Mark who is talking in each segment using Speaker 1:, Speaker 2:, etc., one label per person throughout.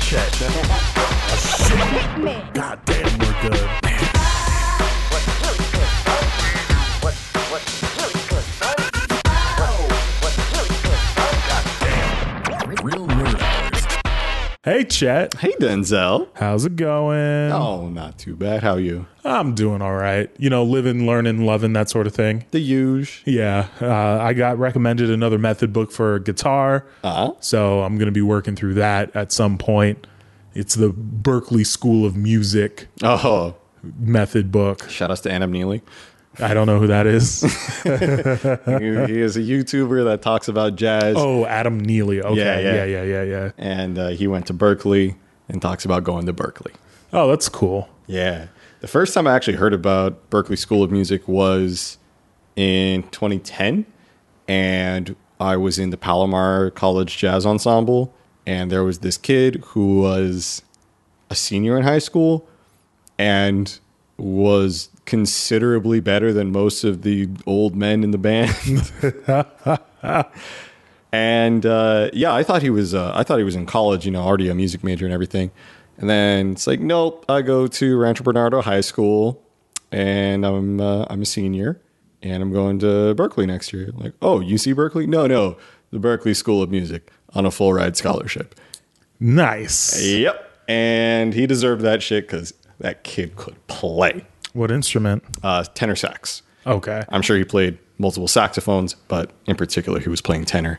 Speaker 1: Chet. God damn, we're good.
Speaker 2: Hey, Chet.
Speaker 3: Hey, Denzel.
Speaker 2: How's it going?
Speaker 3: Oh, not too bad. How you?
Speaker 2: I'm doing all right. You know, living, learning, loving, that sort of thing.
Speaker 3: The huge.
Speaker 2: Yeah. Uh, I got recommended another method book for guitar.
Speaker 3: Uh-huh.
Speaker 2: So I'm going to be working through that at some point. It's the Berklee School of Music
Speaker 3: Oh,
Speaker 2: method book.
Speaker 3: shout outs to Adam Neely.
Speaker 2: I don't know who that is.
Speaker 3: he, he is a YouTuber that talks about jazz.
Speaker 2: oh, Adam Neely. Okay.
Speaker 3: Yeah,
Speaker 2: Yeah,
Speaker 3: yeah.
Speaker 2: yeah, yeah, yeah.
Speaker 3: And uh, he went to Berklee and talks about going to Berklee.
Speaker 2: Oh, that's cool.
Speaker 3: Yeah. The first time I actually heard about Berklee School of Music was in 2010. And I was in the Palomar College Jazz Ensemble. And there was this kid who was a senior in high school and was considerably better than most of the old men in the band. and uh, yeah, I thought he was. Uh, I thought he was in college. You know, already a music major and everything. And then it's like, nope. I go to Rancho Bernardo High School, and I'm uh, I'm a senior, and I'm going to Berklee next year. Like, oh, UC Berkeley? No, no, the Berklee School of Music on a full ride scholarship.
Speaker 2: Nice.
Speaker 3: Yep. And he deserved that shit because that kid could play
Speaker 2: What instrument?
Speaker 3: uh, tenor sax.
Speaker 2: Okay.
Speaker 3: I'm sure he played multiple saxophones, but in particular, he was playing tenor.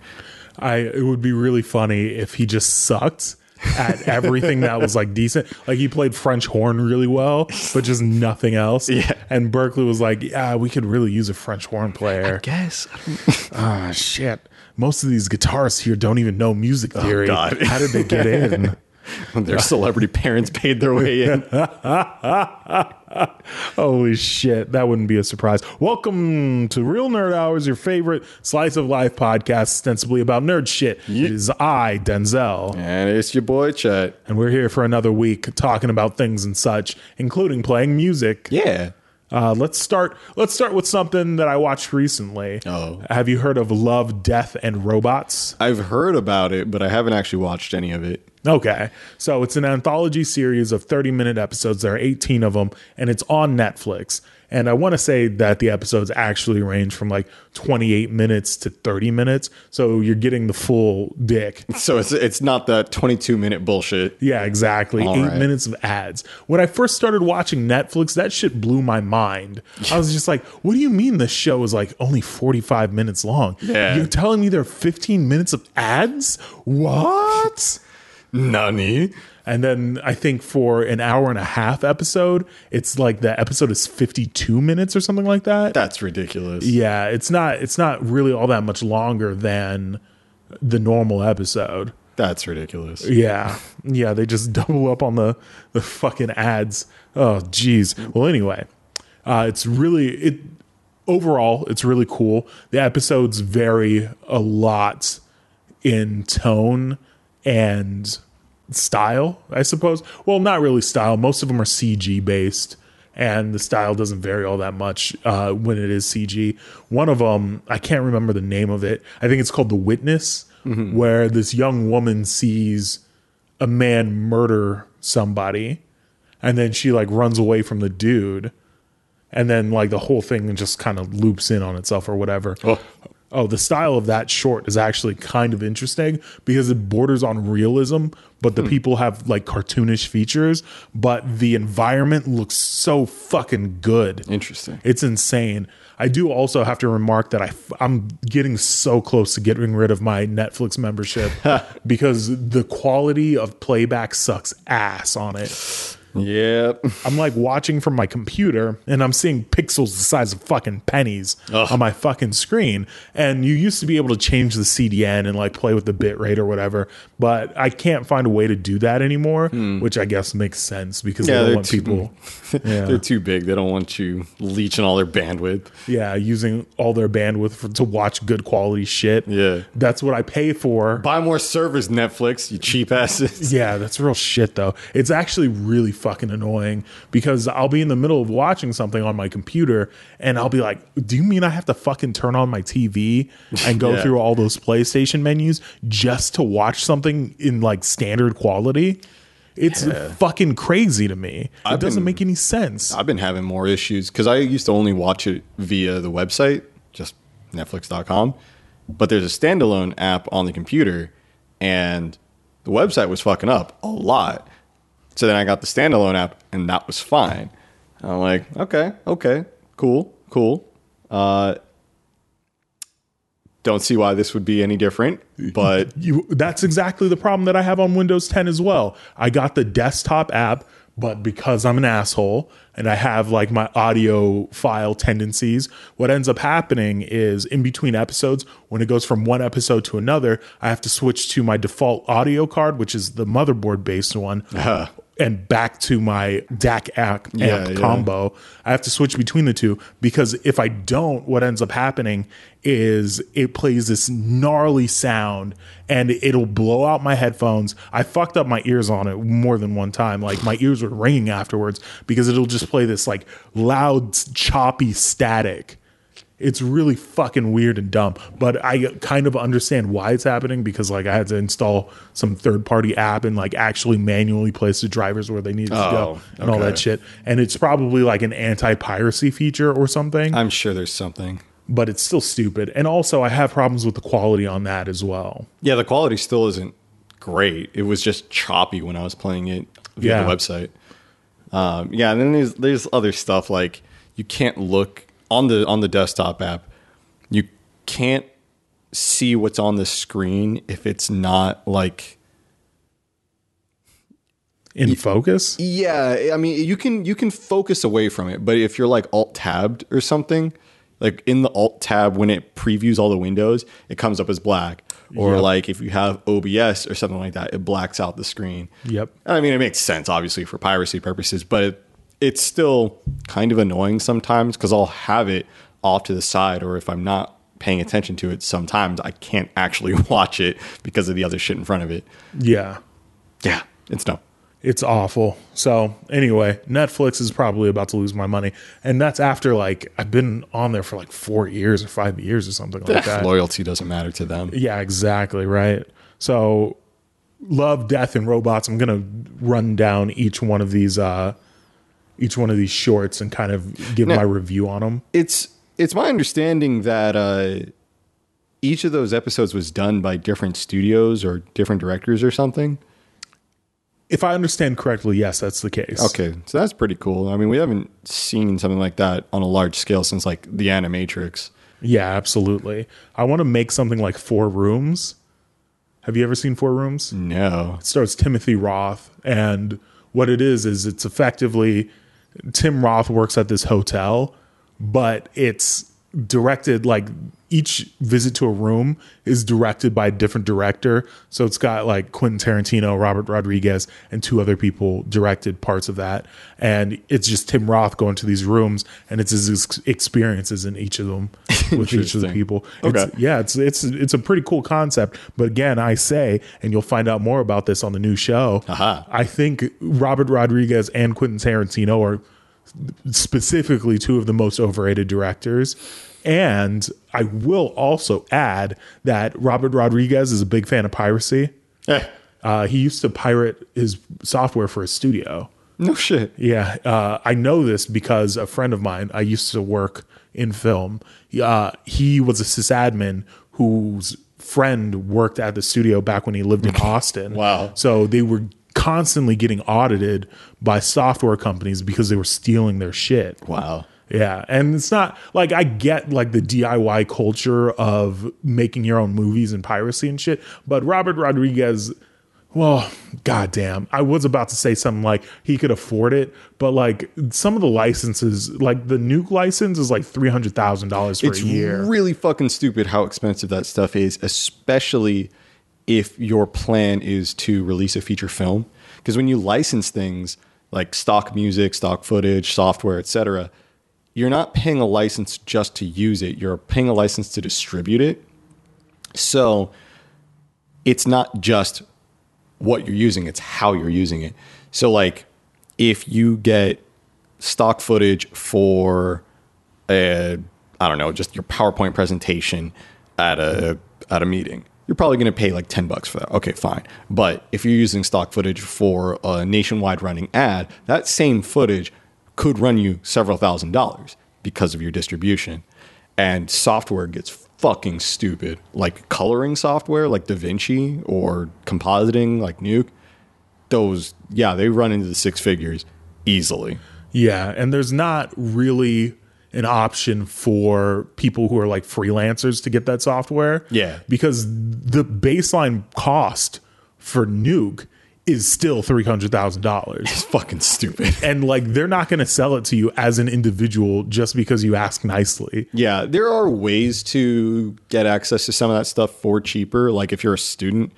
Speaker 2: I it would be really funny if he just sucked at everything that was like decent. Like he played French horn really well, but just nothing else.
Speaker 3: Yeah.
Speaker 2: And Berklee was like, "Yeah, we could really use a French horn player."
Speaker 3: I Guess.
Speaker 2: Ah, shit. Most of these guitarists here don't even know music theory.
Speaker 3: Oh, God.
Speaker 2: How did they get in?
Speaker 3: Their celebrity parents paid their way in.
Speaker 2: Holy shit, that wouldn't be a surprise. Welcome to Real Nerd Hours, your favorite slice of life podcast, ostensibly about nerd shit. It is I, Denzel.
Speaker 3: And it's your boy Chet.
Speaker 2: And we're here for another week talking about things and such, including playing music.
Speaker 3: Yeah.
Speaker 2: Uh, let's start. Let's start with something that I watched recently.
Speaker 3: Oh.
Speaker 2: have you heard of Love, Death, and Robots?
Speaker 3: I've heard about it, but I haven't actually watched any of it.
Speaker 2: Okay, so it's an anthology series of thirty-minute episodes. There are eighteen of them, and it's on Netflix. And I want to say that the episodes actually range from like twenty-eight minutes to thirty minutes, so you're getting the full dick.
Speaker 3: So it's it's not the 22 minute bullshit.
Speaker 2: Yeah, exactly.
Speaker 3: All
Speaker 2: Eight
Speaker 3: right.
Speaker 2: minutes of ads. When I first started watching Netflix, that shit blew my mind. I was just like, what do you mean this show is like only 45 minutes long?
Speaker 3: Yeah.
Speaker 2: You're telling me there are 15 minutes of ads? What?
Speaker 3: Nani?
Speaker 2: And then I think for an hour and a half episode, it's like the episode is 52 minutes or something like that.
Speaker 3: That's ridiculous.
Speaker 2: yeah, it's not it's not really all that much longer than the normal episode.
Speaker 3: That's ridiculous.
Speaker 2: Yeah, yeah, they just double up on the the fucking ads. Oh, jeez. Well, anyway, uh, it's really it. Overall, it's really cool. The episodes vary a lot in tone and style, I suppose. Well, not really style. Most of them are CG based, and the style doesn't vary all that much uh, when it is CG. One of them, I can't remember the name of it. I think it's called The Witness, where this young woman sees a man murder somebody, and then she like runs away from the dude, and then like the whole thing just kind of loops in on itself or whatever.
Speaker 3: Oh.
Speaker 2: Oh, the style of that short is actually kind of interesting because it borders on realism, but the hmm. people have like cartoonish features, but the environment looks so fucking good.
Speaker 3: Interesting.
Speaker 2: It's insane. I do also have to remark that I, am getting so close to getting rid of my Netflix membership because the quality of playback sucks ass on it.
Speaker 3: Yep.
Speaker 2: I'm like watching from my computer and I'm seeing pixels the size of fucking pennies
Speaker 3: Ugh.
Speaker 2: on my fucking screen. And you used to be able to change the CDN and like play with the bit rate or whatever, but I can't find a way to do that anymore, hmm. which I guess makes sense because
Speaker 3: Yeah,
Speaker 2: they don't want
Speaker 3: too-
Speaker 2: people, yeah,
Speaker 3: They're too big. They don't want you leeching all their bandwidth.
Speaker 2: yeah, using all their bandwidth for, to watch good quality shit.
Speaker 3: Yeah.
Speaker 2: That's what I pay for.
Speaker 3: Buy more servers, Netflix, you cheap asses.
Speaker 2: Yeah, that's real shit though. It's actually really fucking annoying because I'll be in the middle of watching something on my computer and I'll be like, "Do you mean I have to fucking turn on my TV and go
Speaker 3: Yeah.
Speaker 2: through all those PlayStation menus just to watch something in like standard quality?" It's fucking crazy to me. It
Speaker 3: I've
Speaker 2: doesn't
Speaker 3: been-
Speaker 2: make any sense.
Speaker 3: I've been having more issues because I used to only watch it via the website, just Netflix.com. But there's a standalone app on the computer, and the website was fucking up a lot. So then I got the standalone app, and that was fine. I'm like, okay, okay, cool, cool. Uh, don't see why this would be any different, but
Speaker 2: you that's exactly the problem that I have on Windows 10 as well. I got the desktop app, but because I'm an asshole and I have like my audiophile tendencies, what ends up happening is in between episodes, when it goes from one episode to another, I have to switch to my default audio card, which is the motherboard based one. And back to my DAC amp,
Speaker 3: Yeah, yeah.
Speaker 2: combo. I have to switch between the two because if I don't, what ends up happening is it plays this gnarly sound and it'll blow out my headphones. I fucked up my ears on it more than one time. Like my ears were ringing afterwards because it'll just play this like loud, choppy static. It's really fucking weird and dumb, but I kind of understand why it's happening because like I had to install some third party app and like actually manually place the drivers where they needed to go
Speaker 3: Oh,
Speaker 2: and all that shit. And it's probably like an anti piracy feature or something,
Speaker 3: I'm sure there's something.
Speaker 2: but it's still stupid. And also, I have problems with the quality on that as well.
Speaker 3: Yeah, the quality still isn't great. It was just choppy when I was playing it via
Speaker 2: Yeah.
Speaker 3: the website. Um, yeah, and then there's there's other stuff like you can't look on the on the desktop app. You can't see what's on the screen if it's not like
Speaker 2: In focus,
Speaker 3: yeah. I mean, you can you can focus away from it, but if you're like alt tabbed or something, like in the alt tab when it previews all the windows, it comes up as black. Or
Speaker 2: Yep.
Speaker 3: like if you have OBS or something like that, it blacks out the screen.
Speaker 2: Yep.
Speaker 3: I mean, it makes sense obviously for piracy purposes, but it, it's still kind of annoying sometimes because I'll have it off to the side, or if I'm not paying attention to it, sometimes I can't actually watch it because of the other shit in front of it.
Speaker 2: yeah,
Speaker 3: Yeah, it's dumb.
Speaker 2: it's awful. So, anyway, Netflix is probably about to lose my money. And that's after like I've been on there for like four years or five years or something like that.
Speaker 3: Loyalty doesn't matter to them.
Speaker 2: Yeah, exactly. Right. So, love, death, and robots. I'm gonna run down each one of these, uh, each one of these shorts and kind of give
Speaker 3: Now-
Speaker 2: my review on them.
Speaker 3: It's it's my understanding that uh, each of those episodes was done by different studios or different directors or something.
Speaker 2: If I understand correctly, yes, that's the case.
Speaker 3: Okay, so that's pretty cool. I mean, we haven't seen something like that on a large scale since like the Animatrix.
Speaker 2: Yeah, absolutely. I want to make something like Four Rooms. Have you ever seen Four Rooms?
Speaker 3: No.
Speaker 2: It stars Timothy Roth, and what it is is it's effectively Tim Roth works at this hotel, but it's directed like each visit to a room is directed by a different director. So it's got like Quentin Tarantino, Robert Rodriguez, and two other people directed parts of that. And it's just Tim Roth going to these rooms, and it's his ex- experiences in each of them with each of the people. It's,
Speaker 3: Okay.
Speaker 2: yeah, it's it's it's a pretty cool concept. But again, I say, and you'll find out more about this on the new show.
Speaker 3: Aha.
Speaker 2: I think Robert Rodriguez and Quentin Tarantino are specifically two of the most overrated directors. And I will also add that Robert Rodriguez is a big fan of piracy.
Speaker 3: Eh,
Speaker 2: Uh, he used to pirate his software for his studio.
Speaker 3: no shit.
Speaker 2: Yeah, uh, I know this because a friend of mine. I used to work in film. Uh, he was a sysadmin whose friend worked at the studio back when he lived in Austin.
Speaker 3: Wow.
Speaker 2: So they were constantly getting audited by software companies because they were stealing their shit.
Speaker 3: Wow.
Speaker 2: Yeah, and it's not like I get like the DIY culture of making your own movies and piracy and shit, but Robert Rodriguez, well, goddamn, I was about to say something like he could afford it, but like some of the licenses, like the nuke license is like three hundred thousand dollars for
Speaker 3: It's
Speaker 2: a year.
Speaker 3: really fucking stupid how expensive that stuff is, especially if your plan is to release a feature film. Because when you license things like stock music, stock footage, software, etc., you're not paying a license just to use it. You're paying a license to distribute it. So it's not just what you're using, it's how you're using it. So like if you get stock footage for a I don't know, just your PowerPoint presentation at a at a meeting, you're probably going to pay like 10 bucks for that. Okay, fine. But if you're using stock footage for a nationwide running ad, that same footage could run you several thousand dollars because of your distribution. And software gets fucking stupid. Like coloring software like DaVinci or compositing like Nuke, those yeah, they run into the six figures easily.
Speaker 2: Yeah, and there's not really an option for people who are like freelancers to get that software.
Speaker 3: Yeah.
Speaker 2: Because the baseline cost for Nuke is still $300,000.
Speaker 3: It's fucking stupid.
Speaker 2: And like they're not going to sell it to you as an individual just because you ask nicely.
Speaker 3: Yeah, there are ways to get access to some of that stuff for cheaper. Like if you're a student,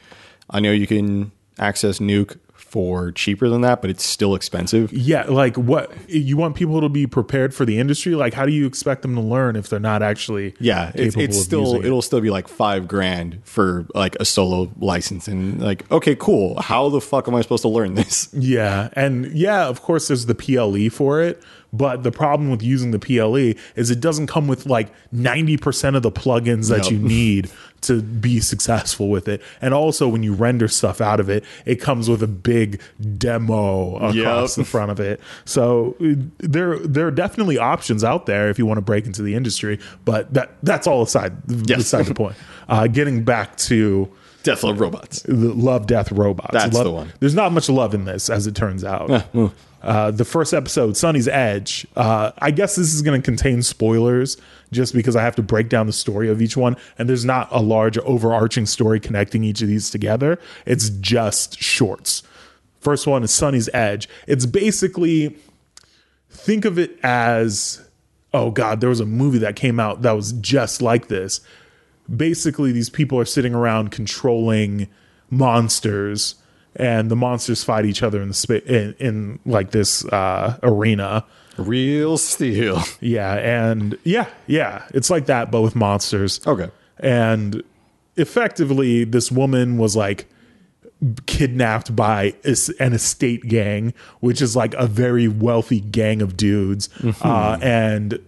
Speaker 3: I know you can access Nuke for cheaper than that, but it's still expensive.
Speaker 2: Yeah, like what you want people to be prepared for the industry? Like how do you expect them to learn if they're not actually
Speaker 3: Yeah, it's, it's still
Speaker 2: it?
Speaker 3: it'll still be like five grand for like a solo license, and like okay, cool. How the fuck am I supposed to learn this?
Speaker 2: Yeah, and yeah, of course, there's the PLE for it, but the problem with using the PLE is it doesn't come with like 90% of the plugins that you need to be successful with it. And also, when you render stuff out of it, it comes with a big demo across
Speaker 3: Yep.
Speaker 2: the front of it. So there, there are definitely options out there if you want to break into the industry, but that that's all aside,
Speaker 3: Yes.
Speaker 2: beside the point. Uh, getting back to
Speaker 3: Death Love Robots.
Speaker 2: Love, Death, Robots.
Speaker 3: That's
Speaker 2: Love-
Speaker 3: the one.
Speaker 2: There's not much love in this, as it turns out. Uh, the first episode, Sonnie's Edge. Uh, I guess this is going to contain spoilers, just because I have to break down the story of each one, and there's not a large overarching story connecting each of these together. It's just shorts. First one is Sonnie's Edge. It's basically think of it as oh god, there was a movie that came out that was just like this basically these people are sitting around controlling monsters and the monsters fight each other in the spa- in, in like this uh arena
Speaker 3: Real steel.
Speaker 2: yeah and yeah yeah it's like that but with monsters
Speaker 3: Okay.
Speaker 2: and effectively this woman was like kidnapped by an estate gang which is like a very wealthy gang of dudes uh, and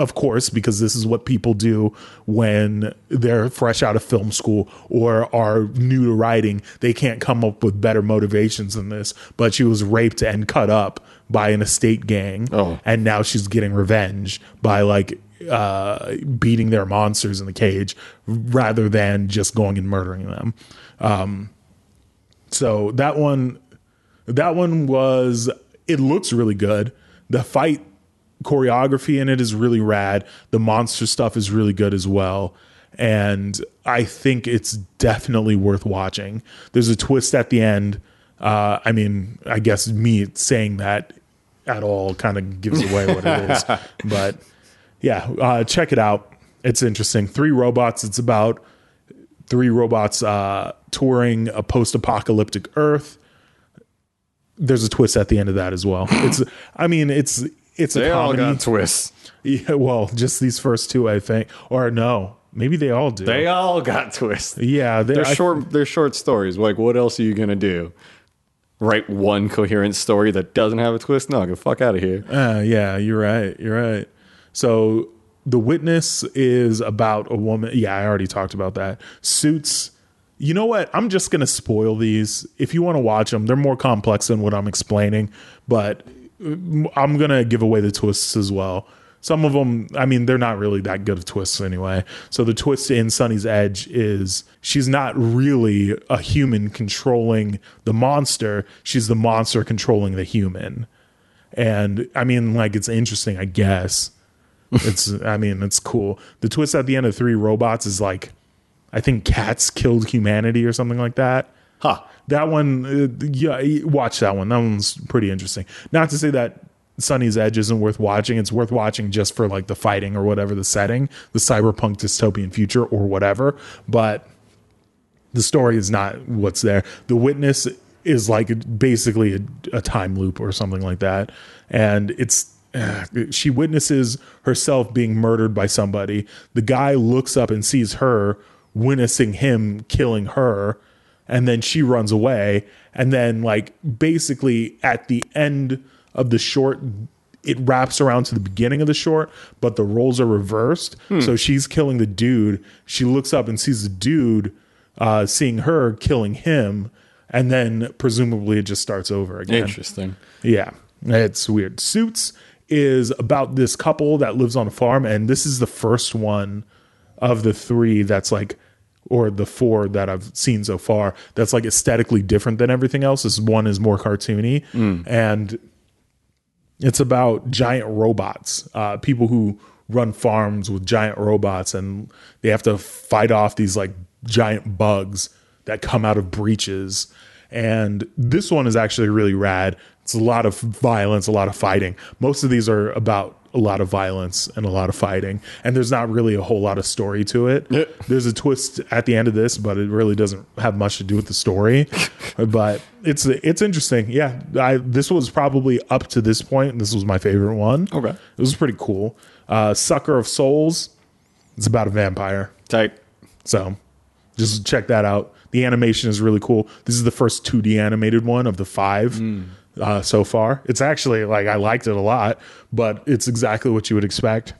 Speaker 2: of course because this is what people do when they're fresh out of film school or are new to writing. They can't come up with better motivations than this but she was raped and cut up by an estate gang.
Speaker 3: Oh.
Speaker 2: and now she's getting revenge by like uh beating their monsters in the cage rather than just going and murdering them. Um so that one that one was it looks really good. The fight choreography in it is really rad. The monster stuff is really good as well. And i think it's definitely worth watching. There's a twist at the end. Uh i mean i guess me saying that at all kind of gives away what it is. But yeah uh check it out. It's interesting. Three robots. It's about three robots uh touring a post-apocalyptic earth. There's a twist at the end of that as well. It's i mean it's it's a
Speaker 3: They all
Speaker 2: comedy
Speaker 3: got twists.
Speaker 2: yeah, well, just these first two, I think, or no, maybe they all do.
Speaker 3: They all got twists.
Speaker 2: yeah,
Speaker 3: They're
Speaker 2: I-
Speaker 3: short. They're short stories. Like, what else are you gonna do? Write one coherent story that doesn't have a twist? No, get the fuck out of here.
Speaker 2: Uh, yeah, you're right. You're right. So the witness is about a woman. Yeah, I already talked about that. Suits. You know what? I'm just gonna spoil these. If you want to watch them, they're more complex than what I'm explaining, but I'm gonna give away the twists as well. Some of them, I mean, they're not really that good of twists anyway. So the twist in Sonnie's Edge is she's not really a human controlling the monster. She's the monster controlling the human and I mean, like it's interesting, I guess. It's, I mean, it's cool. The twist at the end of Three Robots is like, I think cats killed humanity or something like that.
Speaker 3: Huh.
Speaker 2: That one, uh, yeah, watch that one. That one's pretty interesting. Not to say that Sonnie's Edge isn't worth watching. It's worth watching just for like the fighting or whatever the setting, the cyberpunk dystopian future or whatever. But the story is not what's there. The witness is like basically a, a time loop or something like that, and it's uh, she witnesses herself being murdered by somebody. The guy looks up and sees her witnessing him killing her, and then she runs away. And then like basically at the end of the short it wraps around to the beginning of the short but the roles are reversed. So she's killing the dude. She looks up and sees the dude uh, seeing her killing him. And then presumably it just starts over again.
Speaker 3: Interesting.
Speaker 2: yeah, it's weird. Suits is about this couple that lives on a farm, and this is the first one of the three that's like, or the four that I've seen so far that's like aesthetically different than everything else. This one is more cartoony, and it's about giant robots, uh, people who run farms with giant robots, and they have to fight off these like giant bugs that come out of breaches. And this one is actually really rad. It's a lot of violence, a lot of fighting. Most of these are about a lot of violence and a lot of fighting, and there's not really a whole lot of story to it.
Speaker 3: Yeah.
Speaker 2: There's a twist at the end of this, but it really doesn't have much to do with the story. but it's it's interesting. Yeah, I this was probably up to this point. This was my favorite one.
Speaker 3: Okay.
Speaker 2: it was pretty cool. Uh, Sucker of Souls. It's about a vampire.
Speaker 3: Tight.
Speaker 2: So just check that out. The animation is really cool. This is the first 2D animated one of the five uh, so far. It's actually like I liked it a lot, but it's exactly what you would expect.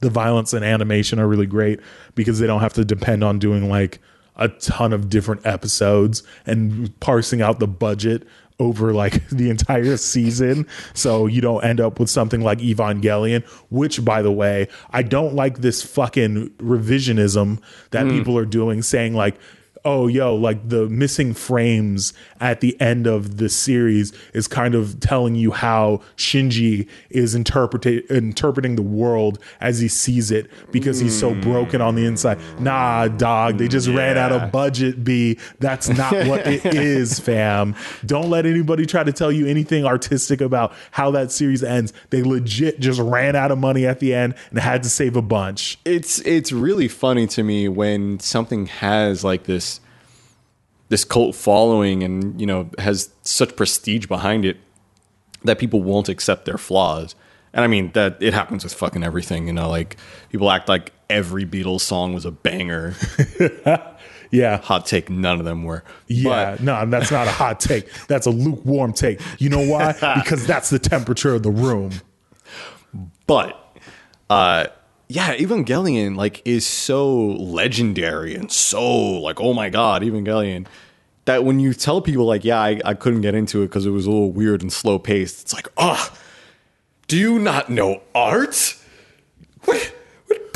Speaker 2: The violence and animation are really great because they don't have to depend on doing like a ton of different episodes and parsing out the budget over like the entire season so you don't end up with something like Evangelion which by the way I don't like this fucking revisionism that people are doing saying like oh yo like the missing frames at the end of the series is kind of telling you how shinji is interpreting interpreting the world as he sees it because he's so hmm. broken on the inside. Nah dog they just ran out of budget b. That's not what it is fam. Don't let anybody try to tell you anything artistic about how that series ends. They legit just ran out of money at the end and had to save a bunch.
Speaker 3: It's it's really funny to me when something has like this this cult following and you know has such prestige behind it that people won't accept their flaws and i mean that it happens with fucking everything you know like people act like every beatles song was a banger
Speaker 2: yeah
Speaker 3: hot take none of them were
Speaker 2: Yeah, no, that's not a hot take. That's a lukewarm take. You know why? because that's the temperature of the room.
Speaker 3: but uh yeah evangelion like is so legendary and so like oh my god evangelion that when you tell people like yeah i, I couldn't get into it because it was a little weird and slow paced it's like ah do you not know art? What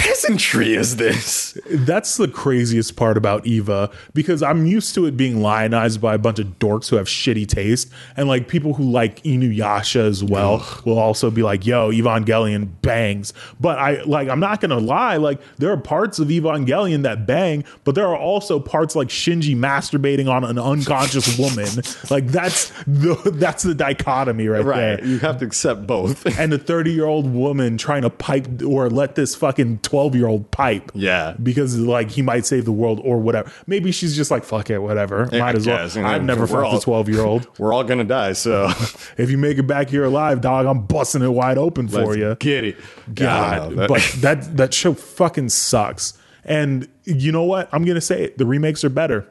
Speaker 3: peasantry is this
Speaker 2: That's the craziest part about Eva because I'm used to it being lionized by a bunch of dorks who have shitty taste. And like people who like Inuyasha as well will also be like, yo, Evangelion bangs. But I like, I'm not to lie. Like, there are parts of Evangelion that bang, but there are also parts like Shinji masturbating on an unconscious woman. Like, that's the, that's the dichotomy right, there.
Speaker 3: you have to accept both
Speaker 2: and a 30 year old woman trying to pipe or let this fucking 12 year old pipe.
Speaker 3: Yeah.
Speaker 2: Because like he might save the world or whatever. Maybe she's just like, fuck it, whatever.
Speaker 3: Yeah,
Speaker 2: might
Speaker 3: I
Speaker 2: as well.
Speaker 3: guess, you know,
Speaker 2: I've never
Speaker 3: we're
Speaker 2: fucked
Speaker 3: all-
Speaker 2: a 12 year old.
Speaker 3: we're all gonna die so
Speaker 2: If you make it back here alive, dog, I'm busting it wide open for
Speaker 3: let's
Speaker 2: you.
Speaker 3: get it
Speaker 2: God,
Speaker 3: God
Speaker 2: but that that show fucking sucks. And you know what? I'm gonna say it. The remakes are better.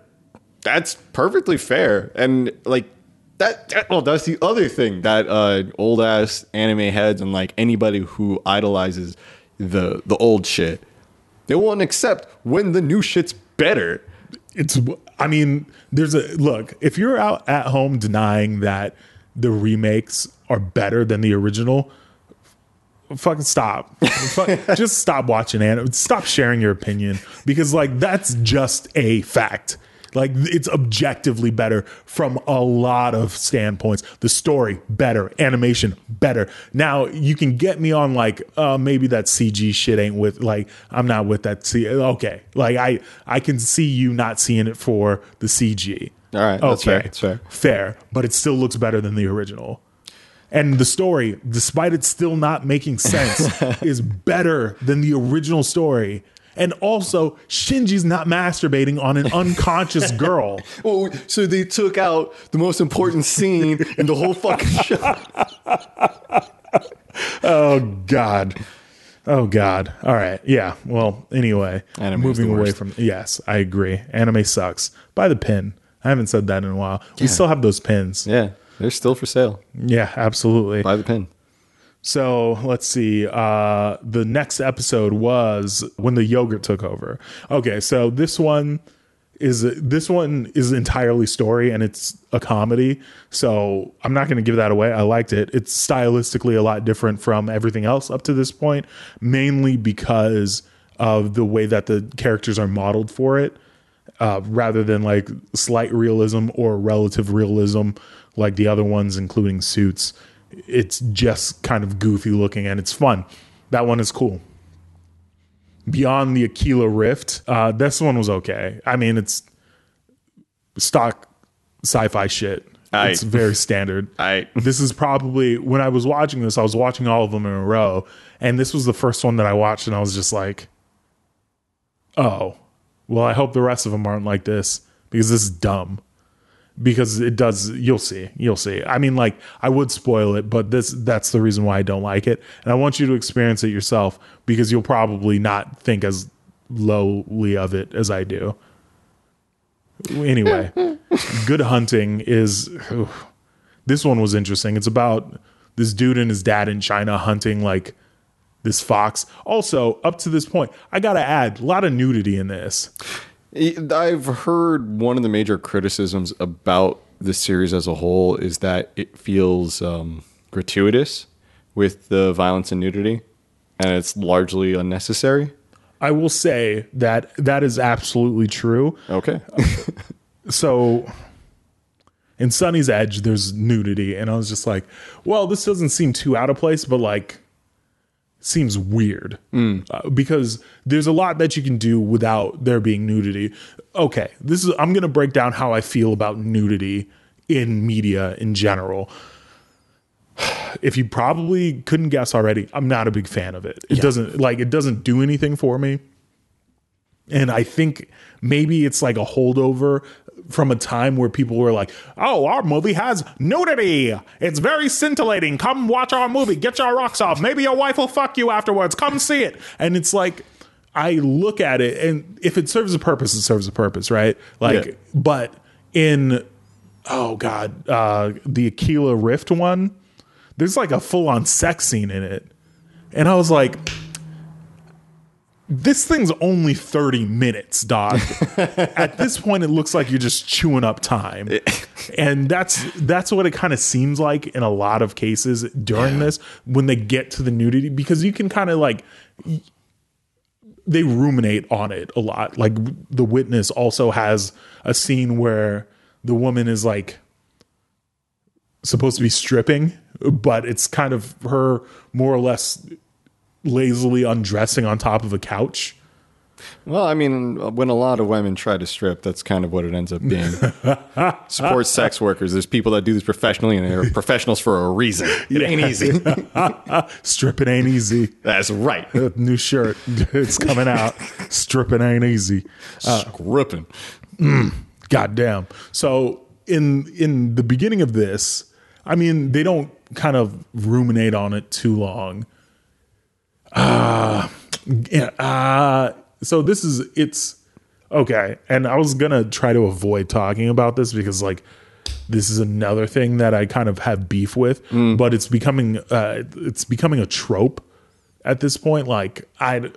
Speaker 3: that's perfectly fair and like that, that well that's the other thing that uh old ass anime heads and like anybody who idolizes the the old shit. They won't accept when the new shit's better.
Speaker 2: It's i mean there's a look if you're out at home denying that the remakes are better than the original fucking stop. Just stop watching and stop sharing your opinion. Because like that's just a fact like it's objectively better from a lot of standpoints. The story better. Animation better. Now you can get me on like uh maybe that cg shit ain't with like i'm not with that C- okay. Like i i can see you not seeing it for the cg
Speaker 3: All right, that's fair, that's fair.
Speaker 2: fair but it still looks better than the original. And the story despite it still not making sense is better than the original story and also shinji's not masturbating on an unconscious girl
Speaker 3: oh so they took out the most important scene in the whole fucking show
Speaker 2: oh god Oh God! All right, yeah. Well, anyway,
Speaker 3: Anime is
Speaker 2: moving away from yes, I agree. Anime sucks. Buy the pin. I haven't said that in a while. We still have those pins.
Speaker 3: Yeah, they're still for sale.
Speaker 2: Yeah, absolutely.
Speaker 3: Buy the pin.
Speaker 2: So let's see. Uh, the next episode was when the yogurt took over. Okay, so this one is this one is entirely story and it's a comedy. So I'm not going to give that away. I liked it. It's stylistically a lot different from everything else up to this point, mainly because of the way that the characters are modeled for it uh, rather than like slight realism or relative realism like the other ones, including Suits. It's just kind of goofy looking and it's fun. That one is cool. Beyond the Aquila Rift, uh, this one was okay. I mean, it's stock sci-fi shit.
Speaker 3: Aye.
Speaker 2: It's very standard.
Speaker 3: Aye.
Speaker 2: This is probably when I was watching this, I was watching all of them in a row, and this was the first one that I watched, and I was just like, "Oh, well, I hope the rest of them aren't like this because this is dumb." Because it does, you'll see, you'll see. I mean, like I would spoil it, but this—that's the reason why I don't like it, and I want you to experience it yourself because you'll probably not think as lowly of it as I do. Anyway, Good Hunting is this one was interesting. It's about this dude and his dad in China hunting like this fox. Also, up to this point, I gotta add a lot of nudity in this.
Speaker 3: I've heard one of the major criticisms about the series as a whole is that it feels um, gratuitous with the violence and nudity, and it's largely unnecessary.
Speaker 2: I will say that that is absolutely true.
Speaker 3: Okay.
Speaker 2: so in Sonnie's Edge, there's nudity, and I was just like, well, this doesn't seem too out of place, but like seems weird Uh, because there's a lot that you can do without there being nudity. Okay, this is I'm gonna break down how I feel about nudity in media in general. If you probably couldn't guess already, I'm not a big fan of it. It doesn't like it doesn't do anything for me. And I think maybe it's like a holdover from a time where people were like, oh, our movie has nudity. It's very scintillating. Come watch our movie. Get your rocks off. Maybe your wife will fuck you afterwards. Come see it. And it's like, I look at it, and if it serves a purpose, it serves a purpose, right? Like,
Speaker 3: Yeah.
Speaker 2: but in, oh God, uh, the Aquila Rift one, there's like a full on sex scene in it. And I was like, this thing's only 30 minutes, dog. At this point, it looks like you're just chewing up time. and that's that's what it kind of seems like in a lot of cases during this when they get to the nudity, because you can kind of like they ruminate on it a lot. Like the witness also has a scene where the woman is like supposed to be stripping, but it's kind of her more or less lazily undressing on top of a couch.
Speaker 3: Well, I mean, when a lot of women try to strip, that's kind of what it ends up being. Support sex workers. There's people that do this professionally, and they're professionals for a reason. It ain't easy.
Speaker 2: Stripping ain't easy.
Speaker 3: That's right.
Speaker 2: Uh, new shirt. It's coming out. Stripping ain't easy.
Speaker 3: Uh, Stripping.
Speaker 2: Mm, goddamn. So in in the beginning of this, I mean, they don't kind of ruminate on it too long. Uh yeah, uh so this is it's okay. And I was gonna try to avoid talking about this because like this is another thing that I kind of have beef with, but it's becoming uh it's becoming a trope at this point. Like I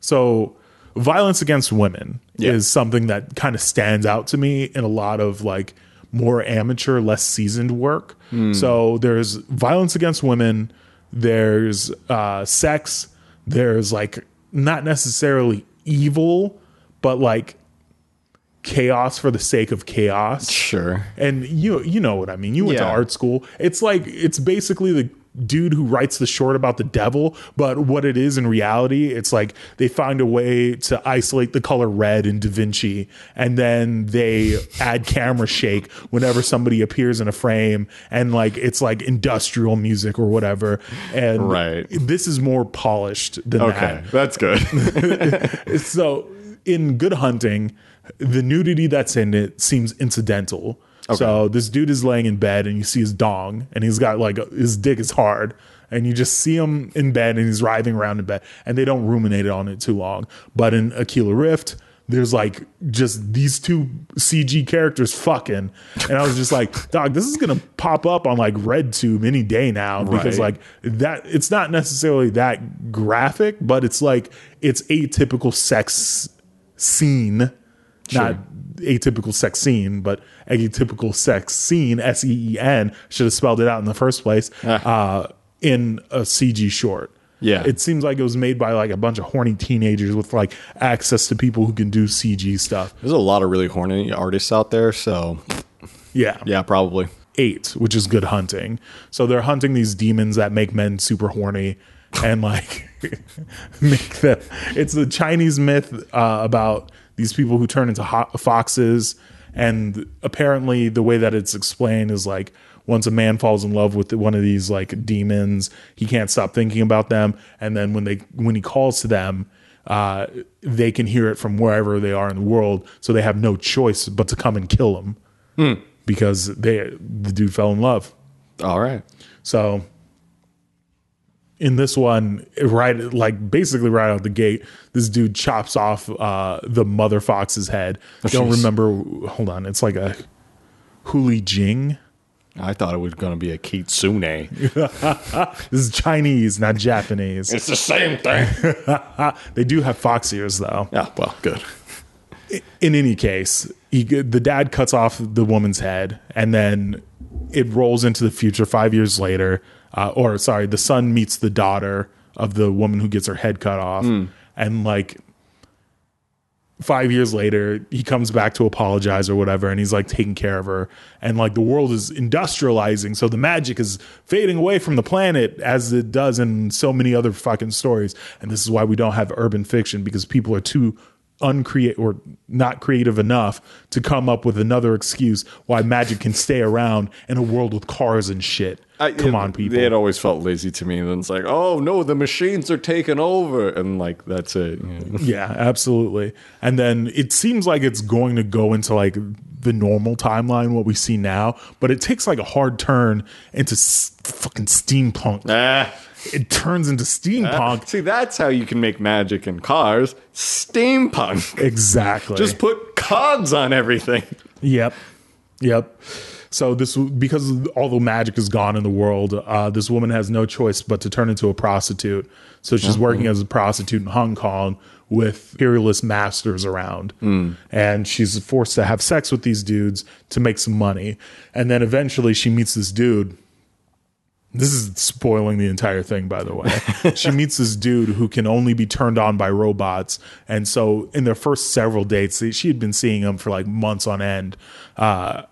Speaker 2: so violence against women
Speaker 3: Yeah.
Speaker 2: is something that kind of stands out to me in a lot of like more amateur, less seasoned work. So there's violence against women, there's uh, sex, there's like not necessarily evil, but like chaos for the sake of chaos
Speaker 3: Sure.
Speaker 2: and you you know what I mean. You went to art school. It's like it's basically the dude who writes the short about the devil, but what it is in reality, it's like they find a way to isolate the color red in Da Vinci, and then they add camera shake whenever somebody appears in a frame, and like it's like industrial music or whatever. And
Speaker 3: Right.
Speaker 2: this is more polished than
Speaker 3: Okay.
Speaker 2: that
Speaker 3: That's good.
Speaker 2: so in good hunting the nudity that's in it seems incidental so this dude is laying in bed and you see his dong and he's got like his dick is hard and you just see him in bed and he's writhing around in bed and they don't ruminate on it too long. But in Aquila Rift, there's like just these two CG characters fucking. And I was just like, dog, this is gonna pop up on like RedTube any day now because
Speaker 3: Right.
Speaker 2: like that it's not necessarily that graphic, but it's like it's atypical sex scene. Not atypical sex scene, but atypical sex scene, S E E N, should have spelled it out in the first place, uh, in a CG short.
Speaker 3: Yeah.
Speaker 2: It seems like it was made by like a bunch of horny teenagers with like access to people who can do CG stuff.
Speaker 3: There's a lot of really horny artists out there, so
Speaker 2: Yeah.
Speaker 3: yeah, probably.
Speaker 2: eight, which is good hunting. So they're hunting these demons that make men super horny and like make them. It's the Chinese myth uh, about these people who turn into ho- foxes. And apparently, the way that it's explained is like once a man falls in love with one of these like demons, he can't stop thinking about them. And then when they when he calls to them, uh, they can hear it from wherever they are in the world. So they have no choice but to come and kill him because they the dude fell in love.
Speaker 3: All right.
Speaker 2: So in this one, right like basically right out the gate, this dude chops off uh, the mother fox's head. I don't
Speaker 3: jeez.
Speaker 2: remember. Hold on, it's like a Huli Jing.
Speaker 3: I thought it was going to be a kitsune.
Speaker 2: This is Chinese, not Japanese.
Speaker 3: It's the same thing.
Speaker 2: They do have fox ears though.
Speaker 3: yeah, well, good.
Speaker 2: in any case, he, the dad cuts off the woman's head, and then it rolls into the future five years later. Uh, or sorry, the son meets the daughter of the woman who gets her head cut off, and like five years later, he comes back to apologize or whatever, and he's like taking care of her, and like the world is industrializing, so the magic is fading away from the planet as it does in so many other fucking stories, and this is why we don't have urban fiction because people are too uncreate or not creative enough to come up with another excuse why magic can stay around in a world with cars and shit. come on, people.
Speaker 3: They had always felt lazy to me. And then it's like, oh no, the machines are taking over, and like that's it. Yeah.
Speaker 2: Yeah, absolutely. And then it seems like it's going to go into like the normal timeline, what we see now, but it takes like a hard turn into s- fucking steampunk.
Speaker 3: Ah,
Speaker 2: It turns into steampunk.
Speaker 3: see, that's how you can make magic in cars. Steampunk.
Speaker 2: Exactly.
Speaker 3: Just put cogs on everything.
Speaker 2: Yep. Yep. So this because all the magic is gone in the world, uh, this woman has no choice but to turn into a prostitute. So she's working as a prostitute in Hong Kong with imperialist masters around, and she's forced to have sex with these dudes to make some money. And then eventually she meets this dude. This is spoiling the entire thing, by the way. she meets this dude who can only be turned on by robots. And so, in their first several dates, she had been seeing him for like months on end. Uh,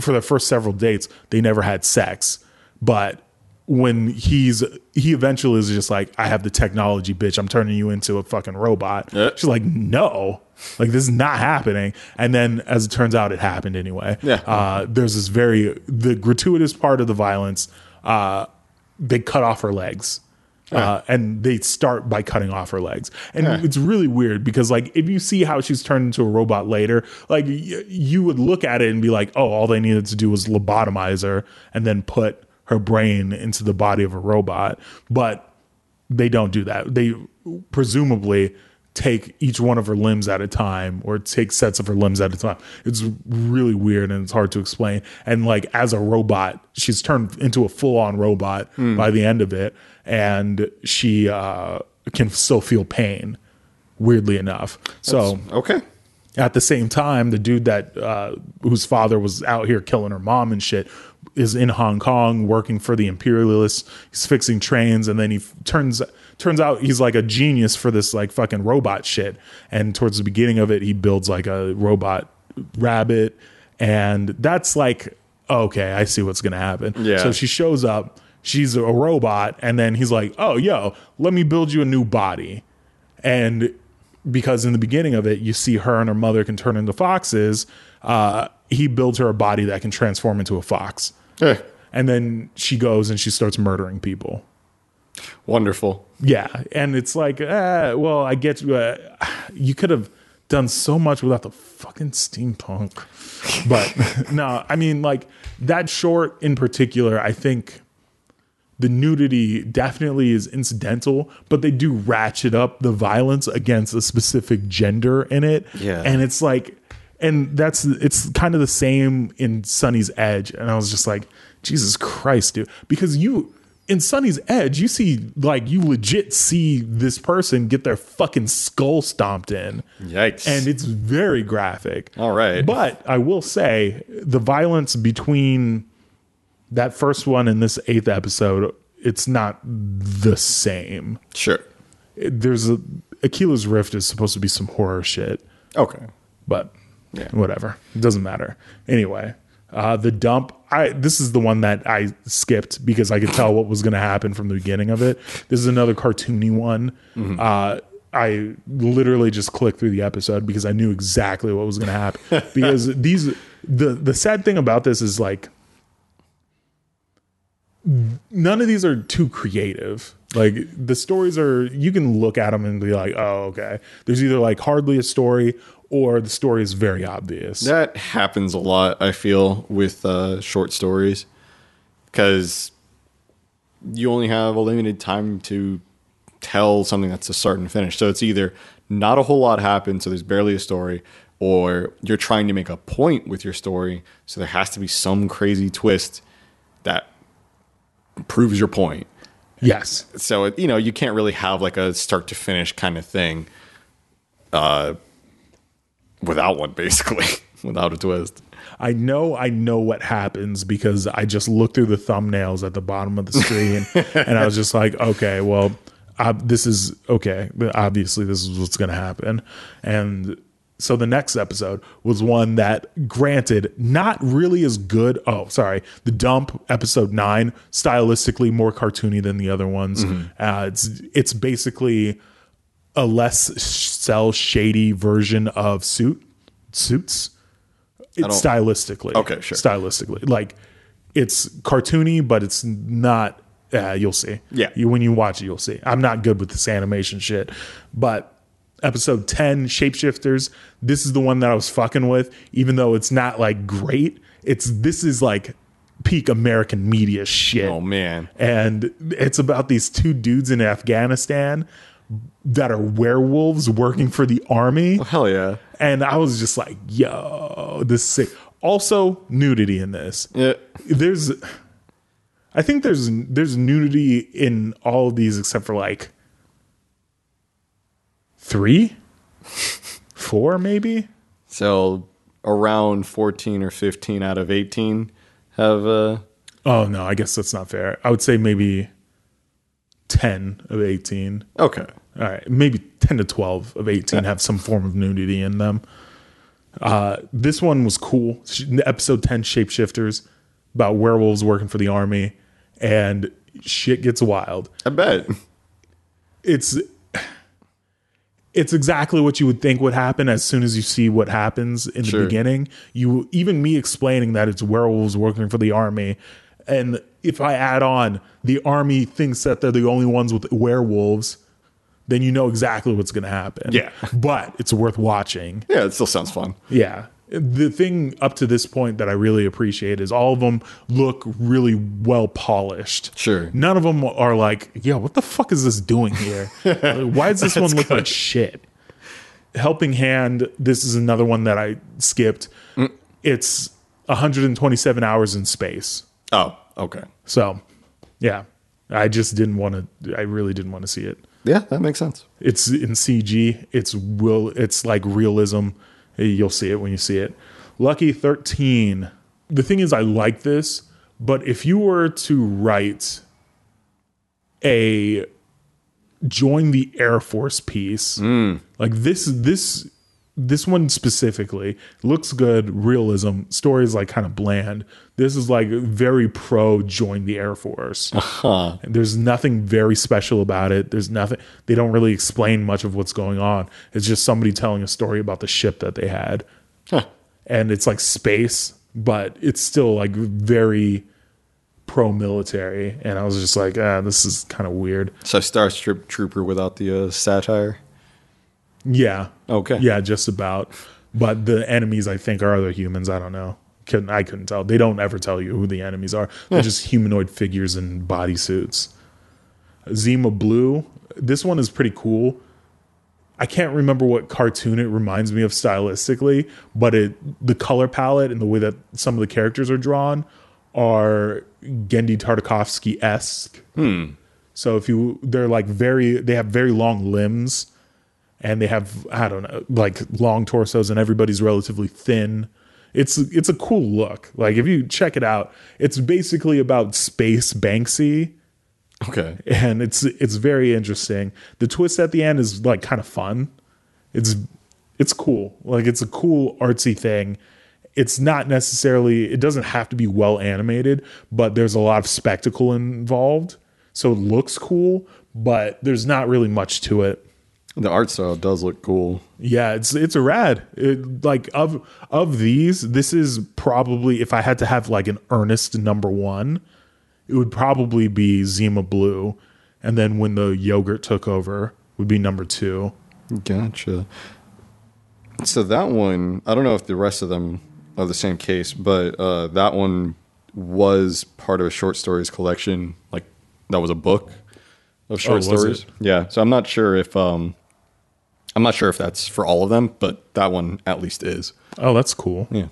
Speaker 2: for their first several dates, they never had sex. But when he's he eventually is just like, I have the technology, bitch. I'm turning you into a fucking robot.
Speaker 3: Yeah.
Speaker 2: She's like, no, like this is not happening. And then, as it turns out, it happened anyway.
Speaker 3: Yeah.
Speaker 2: Uh, there's this very the gratuitous part of the violence. Uh, they cut off her legs. Uh, and they start by cutting off her legs, and it's really weird because, like, if you see how she's turned into a robot later, like, y- you would look at it and be like, "Oh, all they needed to do was lobotomize her and then put her brain into the body of a robot." But they don't do that. They presumably take each one of her limbs at a time or take sets of her limbs at a time. It's really weird and it's hard to explain. And like as a robot, she's turned into a full-on robot by the end of it and she uh can still feel pain weirdly enough. So
Speaker 3: Okay.
Speaker 2: at the same time, the dude that uh, whose father was out here killing her mom and shit is in Hong Kong working for the imperialists. He's fixing trains, and then he f- turns turns out he's like a genius for this like fucking robot shit. And towards the beginning of it, he builds like a robot rabbit, and that's like okay, I see what's gonna happen.
Speaker 3: Yeah.
Speaker 2: So she shows up. She's a robot, and then he's like, "Oh, yo, let me build you a new body." and because in the beginning of it you see her and her mother can turn into foxes uh, he builds her a body that can transform into a fox
Speaker 3: Eh,
Speaker 2: and then she goes and she starts murdering people
Speaker 3: wonderful.
Speaker 2: Yeah and it's like uh, well i get you uh, you could have done so much without the fucking steampunk but no i mean like that short in particular i think the nudity definitely is incidental, but they do ratchet up the violence against a specific gender in it.
Speaker 3: Yeah.
Speaker 2: And it's like and that's it's kind of the same in Sonnie's Edge. And I was just like, Jesus Christ, dude. Because you in Sonnie's Edge, you see like you legit see this person get their fucking skull stomped in.
Speaker 3: Yikes.
Speaker 2: And it's very graphic.
Speaker 3: All right.
Speaker 2: But I will say the violence between that first one and this eighth episode, it's not the same.
Speaker 3: sure.
Speaker 2: There's a Aquila's Rift is supposed to be some horror shit,
Speaker 3: Okay.
Speaker 2: but
Speaker 3: Yeah.
Speaker 2: whatever. It doesn't matter. Anyway, uh, the dump. I this is the one that I skipped because I could tell what was going to happen from the beginning of it. This is another cartoony one. Uh, I literally just clicked through the episode because I knew exactly what was going to happen. because these the the sad thing about this is like none of these are too creative. Like the stories are, you can look at them and be like, oh, okay. There's either like hardly a story or the story is very obvious.
Speaker 3: That happens a lot, I feel, with uh, short stories because you only have a limited time to tell something that's a start and finish. So it's either not a whole lot happens, so there's barely a story, or you're trying to make a point with your story, so there has to be some crazy twist that proves your point.
Speaker 2: Yes.
Speaker 3: So you know you can't really have like a start to finish kind of thing, uh, without one basically, without a twist.
Speaker 2: I know I know what happens because I just looked through the thumbnails at the bottom of the screen and I was just like, okay, well, uh, this is okay. Obviously, this is what's going to happen. And so the next episode was one that, granted, not really as good. Oh, sorry. The Dump, episode nine, stylistically more cartoony than the other ones. Uh, it's it's basically a less cell shady version of Suit Suits. It's stylistically.
Speaker 3: Okay, sure.
Speaker 2: Stylistically, like it's cartoony, but it's not. Uh, you'll see.
Speaker 3: Yeah.
Speaker 2: You, when you watch it, you'll see. I'm not good with this animation shit, but episode 10 shapeshifters this is the one that i was fucking with even though it's not like great it's this is like peak american media shit
Speaker 3: Oh man,
Speaker 2: and it's about these two dudes in afghanistan that are werewolves working for the army.
Speaker 3: Hell yeah,
Speaker 2: and i was just like yo this is sick. Also nudity in this.
Speaker 3: Yeah.
Speaker 2: there's i think there's there's nudity in all of these except for like three? Four maybe?
Speaker 3: So around fourteen or fifteen out of eighteen have uh
Speaker 2: oh no i guess that's not fair. I would say maybe 10 of 18
Speaker 3: okay.
Speaker 2: all right maybe 10 to 12 of 18 have some form of nudity in them uh this one was cool episode 10 shapeshifters about werewolves working for the army and shit gets wild
Speaker 3: I bet.
Speaker 2: it's it's exactly what you would think would happen as soon as you see what happens in the beginning. You even me explaining that it's werewolves working for the army, and if I add on the army thinks that they're the only ones with werewolves, then you know exactly what's going to happen.
Speaker 3: Yeah.
Speaker 2: but it's worth watching.
Speaker 3: Yeah, it still sounds fun.
Speaker 2: Yeah. The thing up to this point that I really appreciate is all of them look really well polished.
Speaker 3: Sure.
Speaker 2: None of them are like, yo, what the fuck is this doing here? Why does this one look like shit? Helping Hand, this is another one that I skipped.
Speaker 3: Mm.
Speaker 2: It's 127 hours in space.
Speaker 3: Oh, okay.
Speaker 2: So, yeah, I just didn't want to, I really didn't want to see it.
Speaker 3: Yeah, that makes sense.
Speaker 2: It's in CG. It's will. It's like realism. You'll see it when you see it. Lucky thirteen. The thing is, I like this, but if you were to write a join the Air Force piece, hmm. like this, this, this one specifically looks good. Realism story is like kind of bland. This is like very pro join the Air Force.
Speaker 3: Huh.
Speaker 2: There's nothing very special about it. There's nothing, they don't really explain much of what's going on. It's just somebody telling a story about the ship that they had.
Speaker 3: Huh.
Speaker 2: And it's like space, but it's still like very pro military. And I was just like, ah, this is kind of weird.
Speaker 3: So Star Strip Trooper without the uh, satire.
Speaker 2: Yeah.
Speaker 3: Okay.
Speaker 2: Yeah, just about. But the enemies, I think, are other humans. I don't know. couldn't I couldn't tell. They don't ever tell you who the enemies are. They're just humanoid figures in bodysuits. Zima Blue. This one is pretty cool. I can't remember what cartoon it reminds me of stylistically, but it the color palette and the way that some of the characters are drawn are Genndy Tartakovsky esque. Hmm. So if you they're like very they have very long limbs and they have I don't know like long torsos and everybody's relatively thin. It's it's a cool look. Like if you check it out, it's basically about space Banksy
Speaker 3: Okay.
Speaker 2: and it's it's very interesting. The twist at the end is like kind of fun. It's it's cool. Like it's a cool artsy thing. It's not necessarily it doesn't have to be well animated, but there's a lot of spectacle involved. So it looks cool, but there's not really much to it.
Speaker 3: The art style does look cool.
Speaker 2: Yeah, it's it's a rad. It, like of of these, this is probably if I had to have like an earnest number one, it would probably be Zima Blue, and then when the yogurt took over would be number two.
Speaker 3: Gotcha. So that one, I don't know if the rest of them are the same case, but uh, that one was part of a short stories collection. Like that was a book of short
Speaker 2: Oh,
Speaker 3: stories.
Speaker 2: it?
Speaker 3: Yeah. So I'm not sure if um, I'm not sure if that's for all of them, but that one at least is.
Speaker 2: Oh, that's cool.
Speaker 3: Yeah.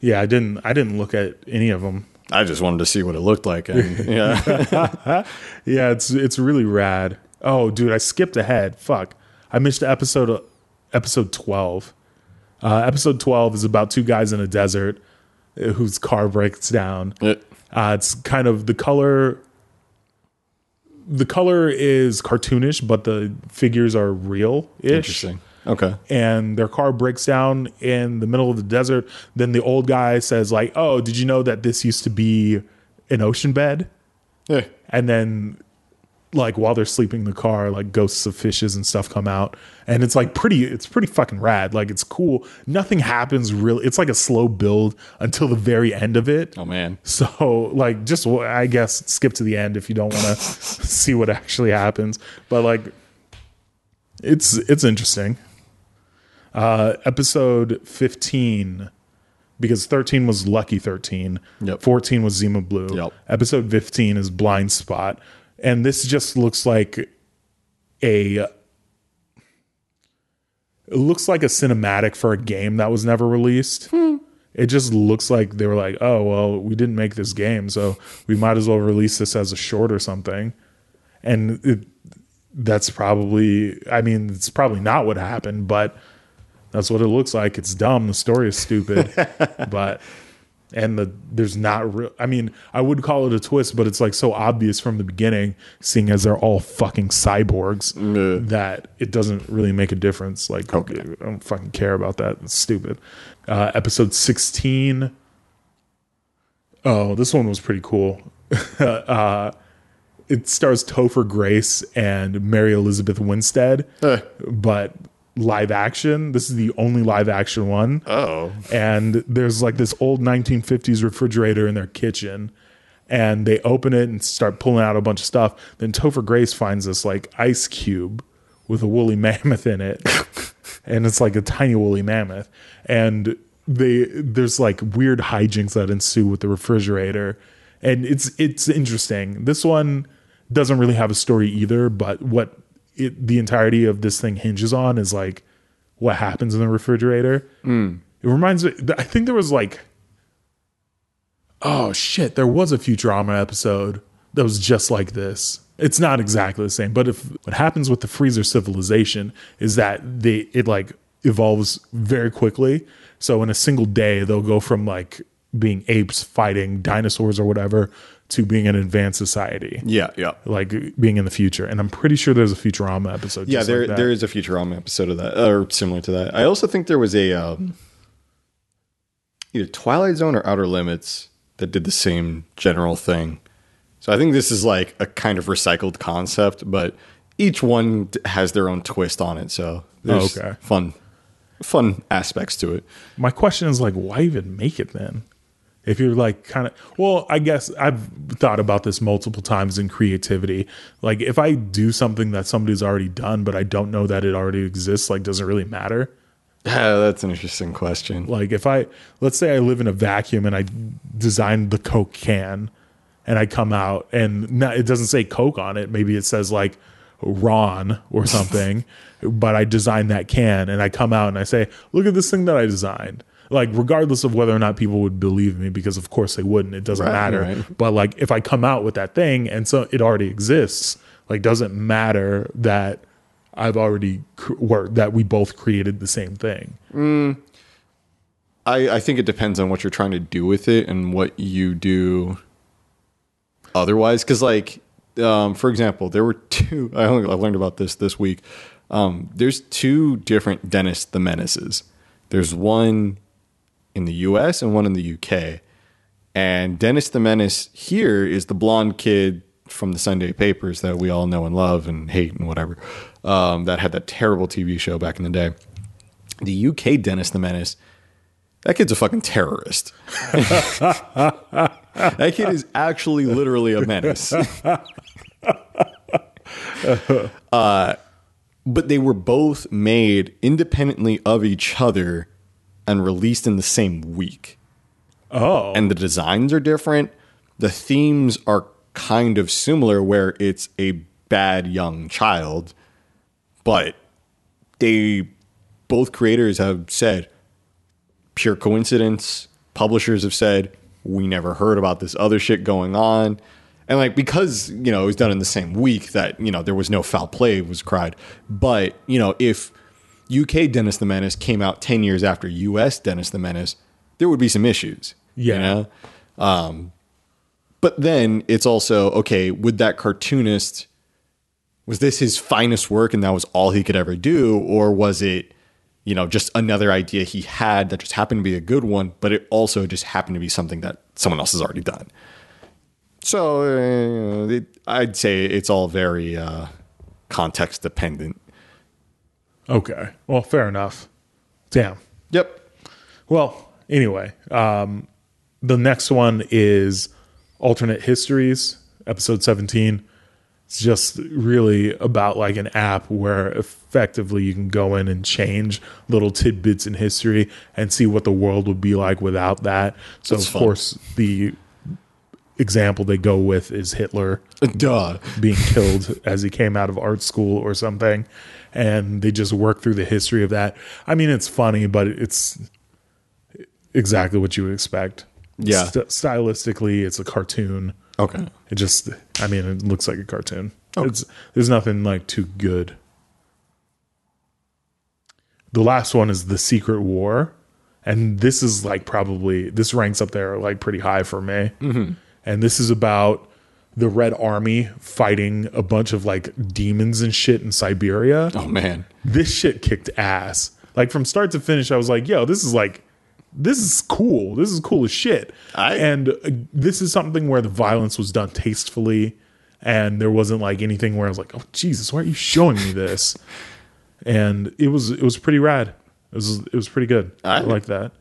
Speaker 2: Yeah, I didn't I didn't look at any of them.
Speaker 3: I just wanted to see what it looked like, and yeah,
Speaker 2: Yeah, it's it's really rad. Oh, dude, I skipped ahead. Fuck, I missed episode episode twelve. Uh, episode twelve is about two guys in a desert uh, whose car breaks down.
Speaker 3: It-
Speaker 2: Uh, it's kind of the color. The color is cartoonish, but the figures are real ish.
Speaker 3: interesting. Okay.
Speaker 2: And their car breaks down in the middle of the desert. Then the old guy says, like, "Oh, did you know that this used to be an ocean bed?"
Speaker 3: Yeah.
Speaker 2: and then like while they're sleeping in the car like ghosts of fishes and stuff come out. And it's like pretty it's pretty fucking rad. Like it's cool. Nothing happens really it's like a slow build until the very end of it.
Speaker 3: Oh man.
Speaker 2: so like just I guess skip to the end if you don't want to see what actually happens. But like it's it's interesting. Uh episode 15 because 13 was lucky 13
Speaker 3: Yep.
Speaker 2: 14 was zima blue.
Speaker 3: Yep.
Speaker 2: episode 15 is blind spot and this just looks like a it looks like a cinematic for a game that was never released. Hmm. It just looks like they were like oh well we didn't make this game so we might as well release this as a short or something. And it, that's probably i mean it's probably not what happened but that's what it looks like. It's dumb. The story is stupid. But and the there's not real i mean i would call it a twist but it's like so obvious from the beginning seeing as they're all fucking cyborgs
Speaker 3: Yeah.
Speaker 2: that it doesn't really make a difference. Like
Speaker 3: Okay.
Speaker 2: i don't fucking care about that. It's stupid. Uh episode 16 oh this one was pretty cool. Uh it stars topher grace and mary elizabeth winstead but live action. This is the only live action one.
Speaker 3: Oh.
Speaker 2: and there's like this old 1950s refrigerator in their kitchen and they open it and start pulling out a bunch of stuff. Then topher grace finds this like ice cube with a woolly mammoth in it. And it's like a tiny woolly mammoth. And they there's like weird hijinks that ensue with the refrigerator. And it's it's interesting. This one doesn't really have a story either but what it, the entirety of this thing hinges on is like what happens in the refrigerator. Mm. It reminds me i think there was like oh shit there was a futurama episode that was just like this. It's not exactly the same but if what happens with the freezer civilization is that they it like evolves very quickly. So in a single day they'll go from like being apes fighting dinosaurs or whatever to being an advanced society
Speaker 3: Yeah. Yeah.
Speaker 2: like being in the future and i'm pretty sure there's a futurama episode
Speaker 3: Yeah,
Speaker 2: just
Speaker 3: there
Speaker 2: like that.
Speaker 3: there is a Futurama episode of that, or similar to that. I also think there was a um, either Twilight Zone or Outer Limits that did the same general thing. So I think this is like a kind of recycled concept, but each one has their own twist on it. So there's
Speaker 2: okay.
Speaker 3: fun fun aspects to it.
Speaker 2: My question is like, why even make it then? If you're like kind of, well, I guess I've thought about this multiple times in creativity. Like, if I do something that somebody's already done, but I don't know that it already exists, like, does it really matter?
Speaker 3: That's an interesting question.
Speaker 2: Like if I let's say I live in a vacuum and I designed the Coke can and I come out and not, it doesn't say Coke on it, maybe it says like Ron or something, but I designed that can and I come out and I say, "Look at this thing that I designed." Like regardless of whether or not people would believe me because of course they wouldn't, it doesn't
Speaker 3: Right,
Speaker 2: matter.
Speaker 3: right.
Speaker 2: But like if I come out with that thing and so it already exists, like doesn't matter that I've already cr- or that we both created the same thing.
Speaker 3: I, I think it depends on what you're trying to do with it and what you do otherwise. Because, like, um, for example, there were two. I only I learned about this this week. Um, there's two different Dennis the Menaces. There's one in the U.S. and one in the U.K. And Dennis the Menace here is the blonde kid from the Sunday papers that we all know and love and hate and whatever. Um, that had that terrible TV show back in the day. The UK Dennis the Menace, that kid's a fucking terrorist. that kid is actually literally a menace. uh, but they were both made independently of each other and released in the same week
Speaker 2: Oh.
Speaker 3: and the designs are different. The themes are kind of similar, where it's a bad young child, but they both creators have said pure coincidence. Publishers have said we never heard about this other shit going on. And like because, you know, it was done in the same week that, you know, there was no foul play was cried. But, you know, if UK Dennis the Menace came out 10 years after US Dennis the Menace, there would be some issues.
Speaker 2: Yeah.
Speaker 3: You know? Um, but then it's also, okay, would that cartoonist was this his finest work and that was all he could ever do or was it you know just another idea he had that just happened to be a good one but it also just happened to be something that someone else has already done so uh, it, i'd say it's all very uh, context dependent
Speaker 2: Okay. Well, fair enough. Damn.
Speaker 3: yep
Speaker 2: Well, anyway, um, the next one is alternate histories, episode 17. It's just really about like an app where effectively you can go in and change little tidbits in history and see what the world would be like without that. So,
Speaker 3: That's
Speaker 2: of
Speaker 3: fun.
Speaker 2: course, the example they go with is Hitler
Speaker 3: duh
Speaker 2: being killed as he came out of art school or something and they just work through the history of that. I mean it's funny but it's exactly what you would expect.
Speaker 3: Yeah.
Speaker 2: St- stylistically it's a cartoon.
Speaker 3: Okay.
Speaker 2: It just i mean it looks like a cartoon. It's there's nothing like too good. The last one is the secret war and this is like probably this ranks up there like pretty high for me. Mm-hmm. And this is about the red army fighting a bunch of like demons and shit in siberia.
Speaker 3: Oh man.
Speaker 2: This shit kicked ass. Like from start to finish i was like yo this is like this is cool. This is cool as shit.
Speaker 3: I-
Speaker 2: and uh, this is something where the violence was done tastefully and there wasn't like anything where i was like oh jesus why are you showing me this? And it was it was pretty rad. It was it was pretty good. I,
Speaker 3: I-
Speaker 2: like that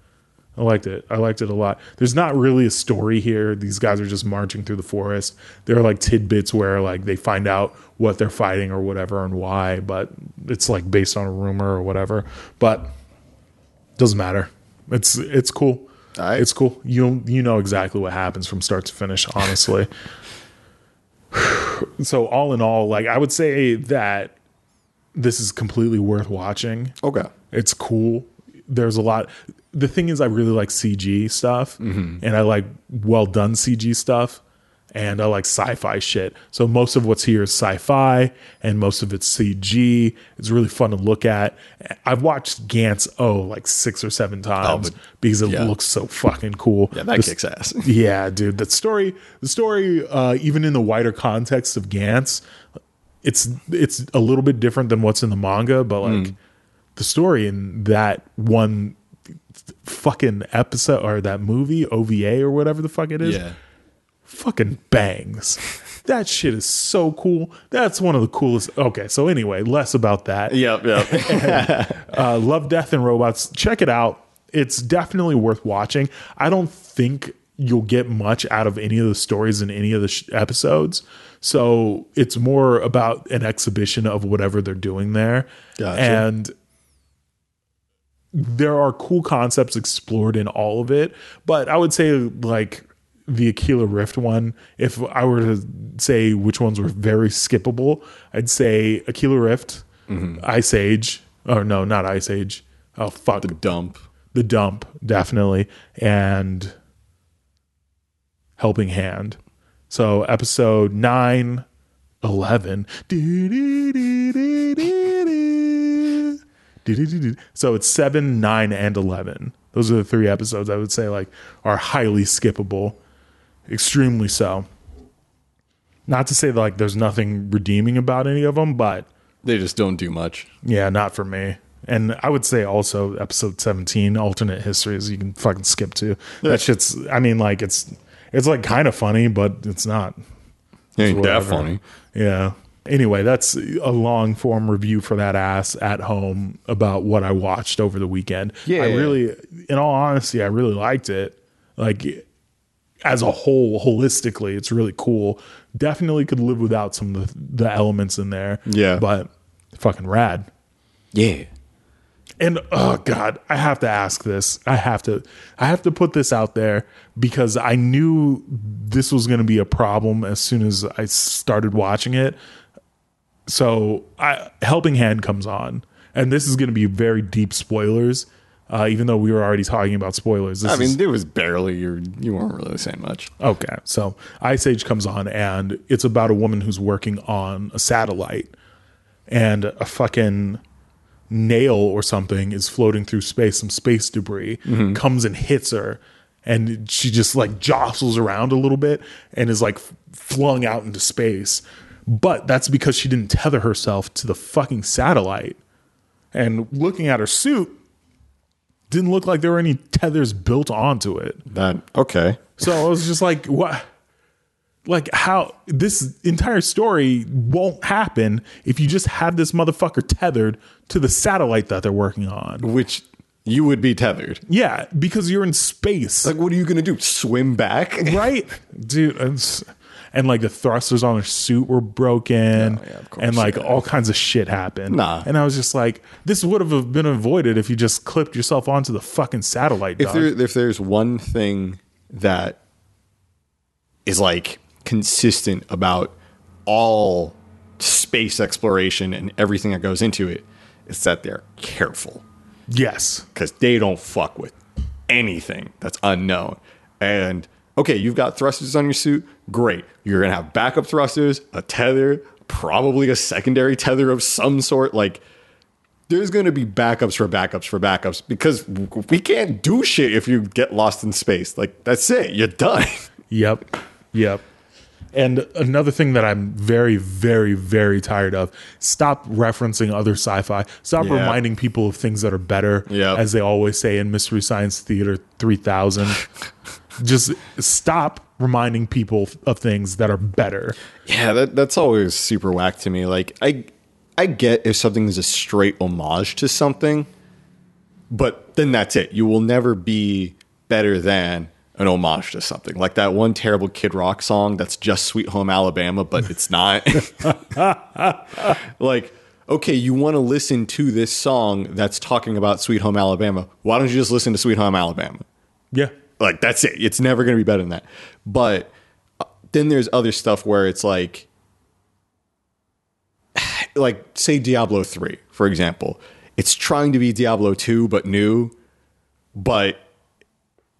Speaker 2: I liked it. I liked it a lot. There's not really a story here. These guys are just marching through the forest. There are like tidbits where like they find out what they're fighting or whatever and why, but it's like based on a rumor or whatever. But doesn't matter. It's it's cool.
Speaker 3: Alright.
Speaker 2: It's cool. You you know exactly what happens from start to finish, honestly. so all in all, like I would say that this is completely worth watching.
Speaker 3: okay
Speaker 2: It's cool. There's a lot. The thing is, I really like CG stuff, and I like well done CG stuff, and I like sci-fi shit. So most of what's here is sci-fi, and most of it's CG. It's really fun to look at. I've watched Gantz O like six or seven times
Speaker 3: but-
Speaker 2: because it
Speaker 3: yeah.
Speaker 2: looks so fucking cool.
Speaker 3: yeah that
Speaker 2: This-
Speaker 3: kicks ass
Speaker 2: yeah, dude. That story, the story, uh, even in the wider context of Gantz, it's it's a little bit different than what's in the manga, but like the story in that one fucking episode or that movie OVA or whatever the fuck it is,
Speaker 3: yeah
Speaker 2: fucking bangs. That shit is so cool. That's one of the coolest. Okay, so anyway, less about that
Speaker 3: yep yep
Speaker 2: uh, Love, Death, and Robots. Check it out. It's definitely worth watching. I don't think you'll get much out of any of the stories in any of the sh- episodes. So it's more about an exhibition of whatever they're doing there.
Speaker 3: Gotcha.
Speaker 2: And there are cool concepts explored in all of it, but I would say like the Aquila Rift one, if I were to say which ones were very skippable, I'd say Aquila Rift, mm-hmm. Ice Age, or no, not Ice Age. Oh fuck, the,
Speaker 3: Dump.
Speaker 2: The dump definitely, and Helping Hand. So episode 9, 11. So it's 7, 9, and 11. Those are the three episodes I would say like are highly skippable. Extremely so. Not to say that like there's nothing redeeming about any of them, but
Speaker 3: They just don't do much.
Speaker 2: yeah, not for me. And I would say also episode 17, alternate histories, you can fucking skip to. That shit's, I mean, like, it's, it's like kind of funny, but it's not.
Speaker 3: Ain't that funny?
Speaker 2: Yeah. Anyway, that's a long form review for that ass at home about what I watched over the weekend.
Speaker 3: Yeah.
Speaker 2: I really, in all honesty, I really liked it. Like, as a whole, holistically, it's really cool. Definitely could live without some of the, the elements in there.
Speaker 3: Yeah.
Speaker 2: But fucking rad.
Speaker 3: Yeah.
Speaker 2: And oh god, I have to ask this. I have to I have to put this out there because I knew this was going to be a problem as soon as I started watching it. So, I Helping Hand comes on, and this is going to be very deep spoilers. Uh, even though we were already talking about spoilers, this
Speaker 3: I
Speaker 2: is-
Speaker 3: mean, there was barely you. You weren't really saying much.
Speaker 2: Okay. So Ice Age comes on and it's about a woman who's working on a satellite and a fucking nail or something is floating through space, some space debris comes and hits her and she just like jostles around a little bit and is like flung out into space. But that's because she didn't tether herself to the fucking satellite. And looking at her suit, didn't look like there were any tethers built onto it.
Speaker 3: That okay.
Speaker 2: So I was just like, what? Like, how this entire story won't happen if you just have this motherfucker tethered to the satellite that they're working on.
Speaker 3: Which you would be tethered.
Speaker 2: Yeah, because you're in space,
Speaker 3: Like, what are you gonna do? Swim back?
Speaker 2: right? Dude, and like the thrusters on her suit were broken,
Speaker 3: Oh, yeah, of course,
Speaker 2: and like
Speaker 3: yeah.
Speaker 2: all kinds of shit happened.
Speaker 3: Nah.
Speaker 2: And I was just like, this would have been avoided if you just clipped yourself onto the fucking satellite.
Speaker 3: if there if there's one thing that is like consistent about all space exploration and everything that goes into it, it's that they're careful
Speaker 2: yes.
Speaker 3: because they don't fuck with anything that's unknown. And okay, you've got thrusters on your suit, great. You're gonna have backup thrusters, a tether, probably a secondary tether of some sort. Like there's gonna be backups for backups for backups because we can't do shit if you get lost in space. Like that's it, you're done.
Speaker 2: Yep. Yep. And another thing that I'm very, very, very tired of stop referencing other sci fi. Stop
Speaker 3: Yeah.
Speaker 2: reminding people of things that are better,
Speaker 3: Yep.
Speaker 2: as they always say in Mystery Science Theater 3000. Just stop reminding people of things that are better.
Speaker 3: Yeah, that that's always super whack to me. Like I I get if something is a straight homage to something, but then that's it. You will never be better than an homage to something. Like that one terrible Kid Rock song that's just Sweet Home Alabama, but it's not. like, okay, you want to listen to this song that's talking about Sweet Home Alabama. Why don't you just listen to Sweet Home Alabama?
Speaker 2: Yeah.
Speaker 3: Like that's it. It's never going to be better than that. But uh, then there's other stuff where it's like like say Diablo 3, for example. It's trying to be Diablo 2 but new, but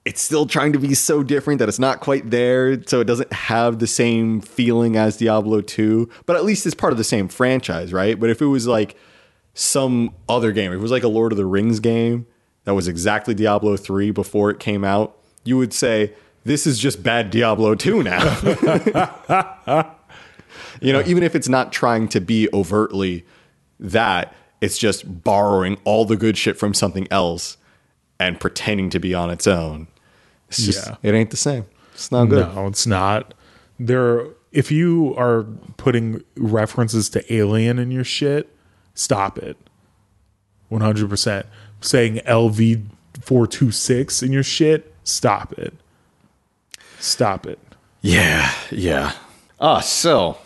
Speaker 3: it's still trying to be so different that it's not quite there, so it doesn't have the same feeling as Diablo 2, but at least it's part of the same franchise, right? But if it was like some other game, if it was like a Lord of the Rings game that was exactly Diablo 3 before it came out, you would say this is just bad Diablo 2 now. you know, even if it's not trying to be overtly that, it's just borrowing all the good shit from something else and pretending to be on its own. It's just
Speaker 2: Yeah.
Speaker 3: it ain't the same. It's not good.
Speaker 2: No, it's not. There, if you are putting references to Alien in your shit, stop it. One hundred percent. Saying LV four two six in your shit, stop it. Stop it.
Speaker 3: Yeah, yeah. Ah, so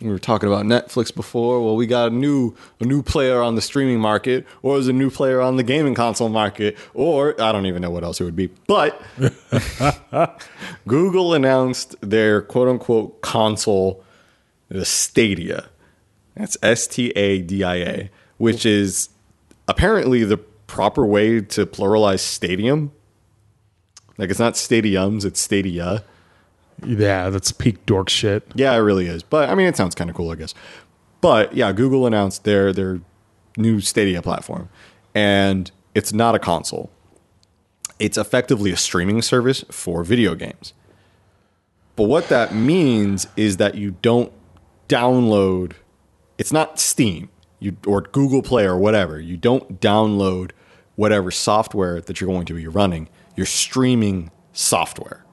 Speaker 3: we were talking about Netflix before. Well, we got a new a new player on the streaming market, or is a new player on the gaming console market, or I don't even know what else it would be. But Google announced their quote unquote console, the Stadia. That's S T A D I A, which is apparently the proper way to pluralize stadium. Like it's not stadiums, it's stadia.
Speaker 2: Yeah, that's peak dork shit.
Speaker 3: Yeah, it really is. But I mean, it sounds kind of cool, I guess. But yeah, Google announced their their new Stadia platform, and it's not a console. It's effectively a streaming service for video games. But what that means is that you don't download. It's not Steam, you or Google Play or whatever. You don't download whatever software that you're going to be running. You're streaming software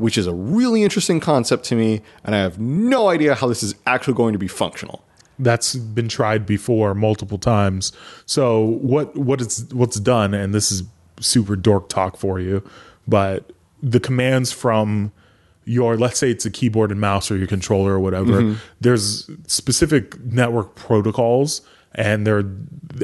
Speaker 3: which is a really interesting concept to me, and I have no idea how this is actually going to be functional.
Speaker 2: That's been tried before multiple times. So what what it's what's done, and this is super dork talk for you, but the commands from your let's say it's a keyboard and mouse or your controller or whatever, mm-hmm. there's specific network protocols and they're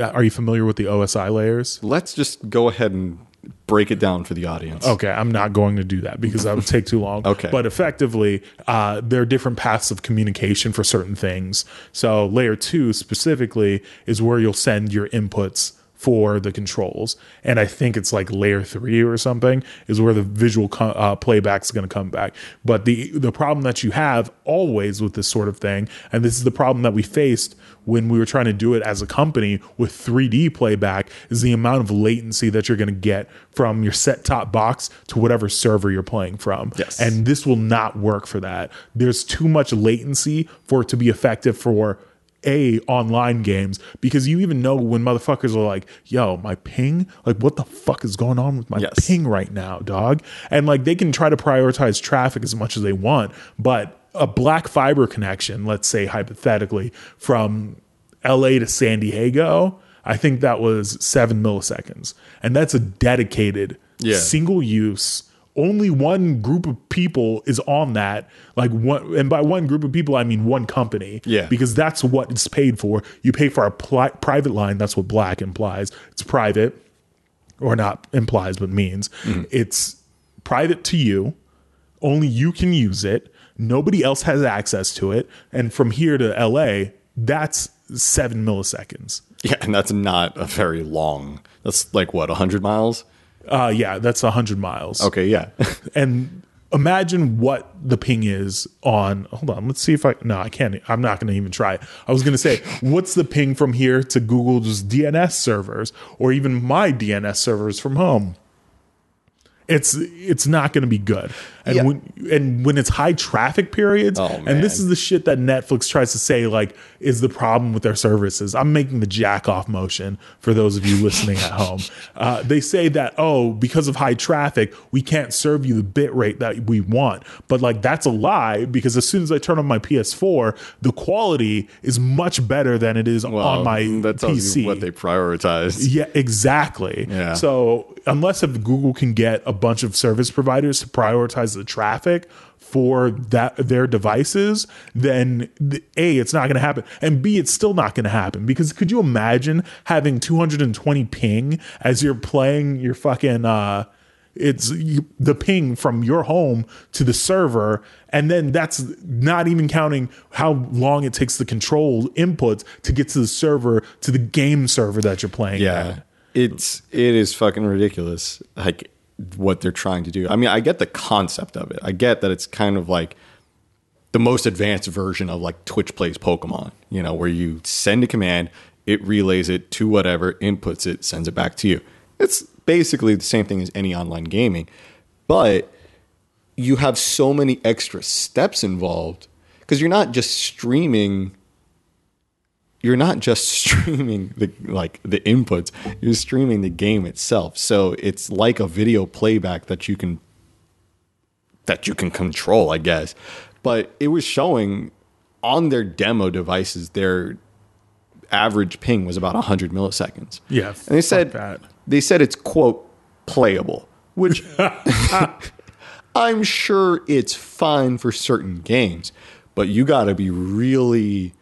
Speaker 2: are you familiar with the OSI layers?
Speaker 3: Let's just go ahead and break it down for the audience.
Speaker 2: Okay, I'm not going to do that because that would take too long.
Speaker 3: Okay.
Speaker 2: But effectively, uh, there are different paths of communication for certain things. So, layer two specifically is where you'll send your inputs for the controls. And I think it's like layer three or something is where the visual co- uh, playback is going to come back. But the the problem that you have always with this sort of thing, and this is the problem that we faced when we were trying to do it as a company with 3D playback, is the amount of latency that you're going to get from your set top box to whatever server you're playing from.
Speaker 3: Yes.
Speaker 2: And this will not work for that. There's too much latency for it to be effective for a online games because you even know when motherfuckers are like, yo, my ping, like what the fuck is going on with my
Speaker 3: Yes.
Speaker 2: ping right now, dog? And like they can try to prioritize traffic as much as they want, but a black fiber connection, let's say hypothetically, from LA to San Diego, I think that was seven milliseconds. And that's a dedicated
Speaker 3: Yeah.
Speaker 2: single use. Only one group of people is on that. Like one and by one group of people i mean one company.
Speaker 3: Yeah.
Speaker 2: because that's what it's paid for. You pay for a pli- private line. That's what black implies. It's private or not implies but means. Mm-hmm. It's private to you. Only you can use it nobody else has access to it and from here to la that's seven milliseconds
Speaker 3: Yeah, and that's not a very long. That's like what, 100 miles?
Speaker 2: uh yeah that's 100 miles
Speaker 3: Okay, yeah.
Speaker 2: and imagine what the ping is on hold on let's see if i no i can't i'm not going to even try it i was going to say what's the ping from here to google's dns servers or even my dns servers from home it's it's not going to be good and
Speaker 3: Yeah.
Speaker 2: when and when it's high traffic periods
Speaker 3: Oh,
Speaker 2: and this is the shit that netflix tries to say like is the problem with their services i'm making the jack off motion for those of you listening at home uh, they say that oh because of high traffic we can't serve you the bit rate that we want but like that's a lie because as soon as i turn on my ps4 the quality is much better than it is on my
Speaker 3: that tells
Speaker 2: pc
Speaker 3: you what they prioritize.
Speaker 2: yeah, exactly.
Speaker 3: Yeah.
Speaker 2: So unless if Google can get a bunch of service providers to prioritize the traffic for that their devices, then a it's not going to happen, and b it's still not going to happen because could you imagine having 220 ping as you're playing your fucking uh it's you, the ping from your home to the server and then that's not even counting how long it takes the control inputs to get to the server to the game server that you're playing
Speaker 3: Yeah.
Speaker 2: at.
Speaker 3: It's it is fucking ridiculous like what they're trying to do. I mean, I get the concept of it. I get that it's kind of like the most advanced version of like Twitch plays Pokemon, you know, where you send a command, it relays it to whatever, inputs it, sends it back to you. It's basically the same thing as any online gaming, but you have so many extra steps involved because you're not just streaming you're not just streaming the like the inputs you're streaming the game itself. So it's like a video playback that you can that you can control i guess. But it was showing on their demo devices their average ping was about 100 milliseconds.
Speaker 2: Yeah,
Speaker 3: and they said
Speaker 2: that.
Speaker 3: they said it's quote playable which i'm sure it's fine for certain games but you got to be really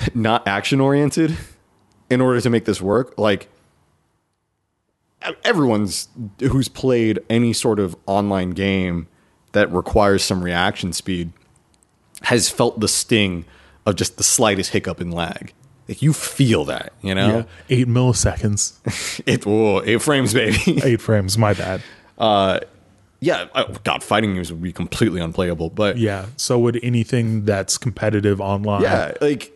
Speaker 3: not action oriented in order to make this work. Like everyone's who's played any sort of online game that requires some reaction speed has felt the sting of just the slightest hiccup in lag. Like you feel that, you know?
Speaker 2: Yeah, eight milliseconds,
Speaker 3: It whoa, eight frames, baby.
Speaker 2: eight frames. My bad.
Speaker 3: Uh, yeah, oh, God, fighting games would be completely unplayable. But
Speaker 2: Yeah. So would anything that's competitive online?
Speaker 3: yeah, like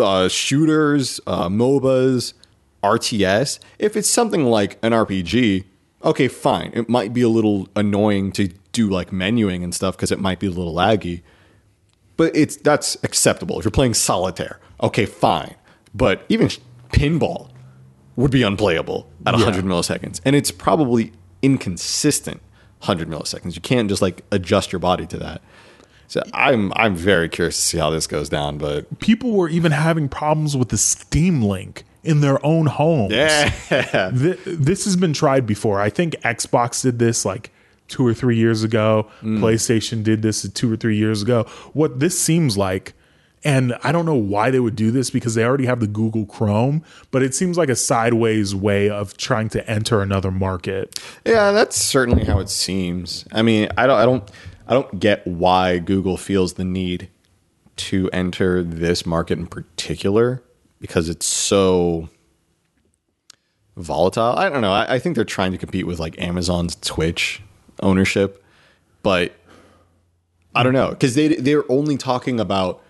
Speaker 3: uh, shooters, uh, MOBAs, RTS. If it's something like an RPG, okay, fine. It might be a little annoying to do like menuing and stuff because it might be a little laggy. But it's that's acceptable. If you're playing solitaire, okay, fine. But even pinball would be unplayable at 100 milliseconds, and it's probably inconsistent 100 milliseconds. You can't just like adjust your body to that. So I'm I'm very curious to see how this goes down, but
Speaker 2: People were even having problems with the Steam Link in their own homes.
Speaker 3: yeah,
Speaker 2: Th- this has been tried before. I think Xbox did this like two or three years ago. Mm. PlayStation did this two or three years ago. What this seems like, and I don't know why they would do this because they already have the Google Chrome, but it seems like a sideways way of trying to enter another market.
Speaker 3: yeah, that's certainly how it seems. I mean, I don't I don't I don't get why Google feels the need to enter this market in particular because it's so volatile. I don't know. I, I think they're trying to compete with like Amazon's Twitch ownership, but I don't know because they they're only talking about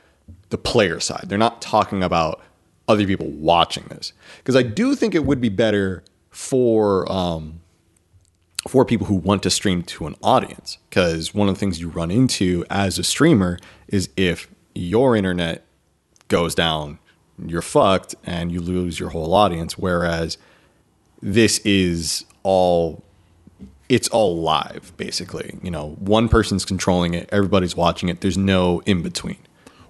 Speaker 3: the player side. They're not talking about other people watching this because I do think it would be better for um, for people who want to stream to an audience because one of the things you run into as a streamer is if your internet goes down, you're fucked and you lose your whole audience. Whereas this is all it's all live basically. You know, one person's controlling it, everybody's watching it. There's no in between.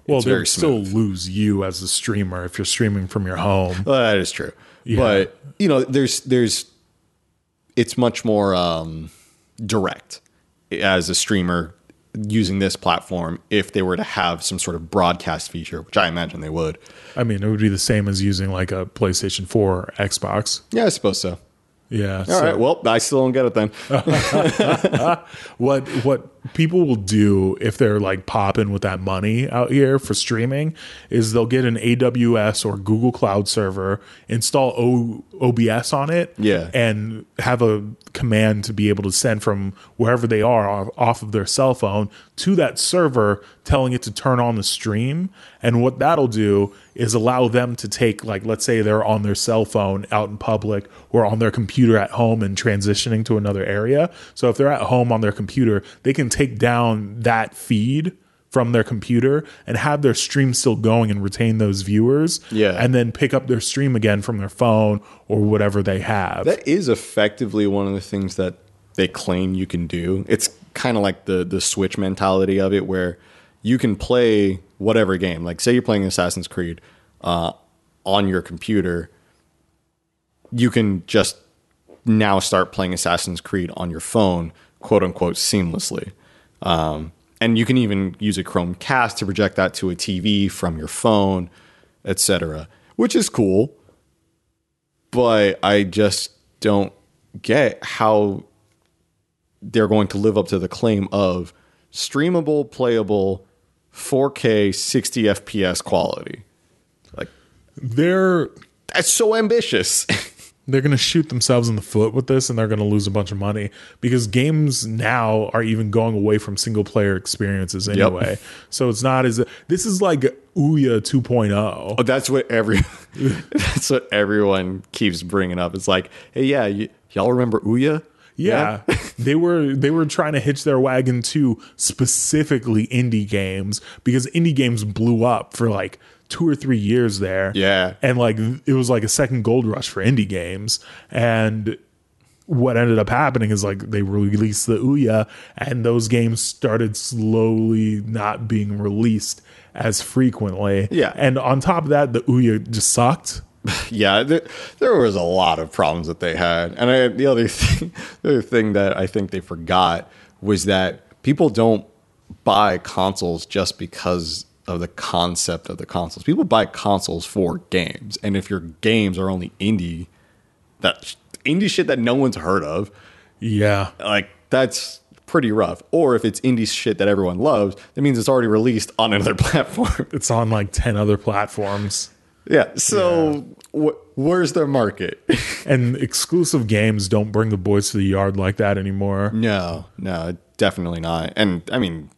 Speaker 2: Well, they still lose you as a streamer if you're streaming from your home.
Speaker 3: Well, that is true. But you know, there's there's it's much more um, direct as a streamer using this platform if they were to have some sort of broadcast feature, which I imagine they would.
Speaker 2: I mean, it would be the same as using like a PlayStation 4 or Xbox.
Speaker 3: Yeah, I suppose so.
Speaker 2: Yeah.
Speaker 3: All right. Well, I still don't get it then.
Speaker 2: what what people will do if they're like popping with that money out here for streaming is they'll get an AWS or Google Cloud server, install o, OBS on it,
Speaker 3: Yeah.
Speaker 2: and have a command to be able to send from wherever they are off- off of their cell phone to that server, telling it to turn on the stream. And what that'll do is allow them to take like let's say they're on their cell phone out in public or on their computer at home and transitioning to another area. So if they're at home on their computer, they can take down that feed from their computer and have their stream still going and retain those viewers.
Speaker 3: Yeah.
Speaker 2: And then pick up their stream again from their phone or whatever they have.
Speaker 3: That is effectively one of the things that they claim you can do. It's kind of like the the Switch mentality of it, where you can play whatever game. Like, say you're playing Assassin's Creed uh, on your computer, you can just now start playing Assassin's Creed on your phone, quote unquote, seamlessly. Um, and you can even use a Chromecast to project that to a TV from your phone, etc., which is cool but I just don't get how they're going to live up to the claim of streamable, playable, 4K, 60 FPS quality. Like
Speaker 2: they're
Speaker 3: that's so ambitious.
Speaker 2: they're going to shoot themselves in the foot with this and they're going to lose a bunch of money because games now are even going away from single player experiences anyway. So it's not as this is like Ouya 2.0.
Speaker 3: But that's what every that's what everyone keeps bringing up. It's like, hey, yeah, y- y'all remember Ouya?
Speaker 2: Yeah. they were they were trying to hitch their wagon to specifically indie games because indie games blew up for like 2 or 3 years there.
Speaker 3: Yeah.
Speaker 2: And like it was like a second gold rush for indie games and what ended up happening is like they released the Ouya and those games started slowly not being released as frequently.
Speaker 3: Yeah.
Speaker 2: And on top of that, the Ouya just sucked.
Speaker 3: yeah, there, there was a lot of problems that they had, and I, the other thing, the other thing that I think they forgot was that people don't buy consoles just because of the concept of the consoles. People buy consoles for games, and if your games are only indie, that indie shit that no one's heard of,
Speaker 2: Yeah.
Speaker 3: like that's pretty rough. Or if it's indie shit that everyone loves, that means it's already released on another platform.
Speaker 2: It's on like 10 other platforms.
Speaker 3: yeah. So wh- where's their market?
Speaker 2: And exclusive games don't bring the boys to the yard like that anymore.
Speaker 3: no, no, definitely not. And I mean,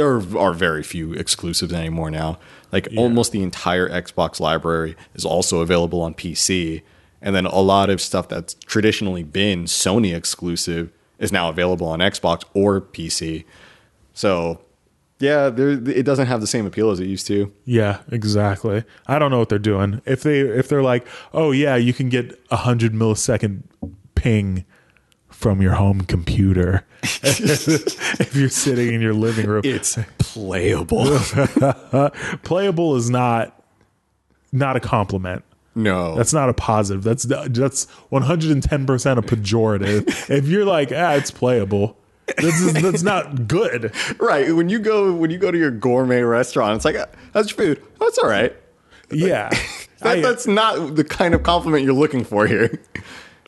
Speaker 3: there are very few exclusives anymore now. Like almost the entire Xbox library is also available on PC. And then a lot of stuff that's traditionally been Sony exclusive is now available on Xbox or PC. So, yeah, there, it doesn't have the same appeal as it used to.
Speaker 2: Yeah, exactly. I don't know what they're doing. If they if they're like, "Oh yeah, you can get a 100 millisecond ping from your home computer." if you're sitting in your living room.
Speaker 3: It's playable.
Speaker 2: Playable is not not a compliment.
Speaker 3: no.
Speaker 2: That's not a positive. That's that's 110 percent a pejorative. if you're like, ah, it's playable, that's that's not good.
Speaker 3: right. When you go when you go to your gourmet restaurant, it's like, "Uh, how's your food? Oh, it's all right.
Speaker 2: Yeah,
Speaker 3: That,
Speaker 2: I-
Speaker 3: that's not the kind of compliment you're looking for here.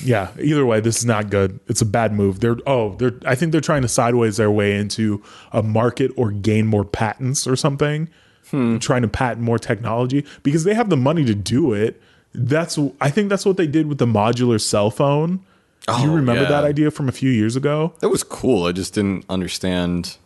Speaker 2: Yeah. Either way, this is not good. It's a bad move. They're oh, they're. I think they're trying to sideways their way into a market or gain more patents or something. Hmm. Trying to patent more technology because they have the money to do it. That's I think that's what they did with the modular cell phone. Do you
Speaker 3: Oh,
Speaker 2: remember
Speaker 3: yeah.
Speaker 2: that idea from a few years ago?
Speaker 3: That was cool. I just didn't understand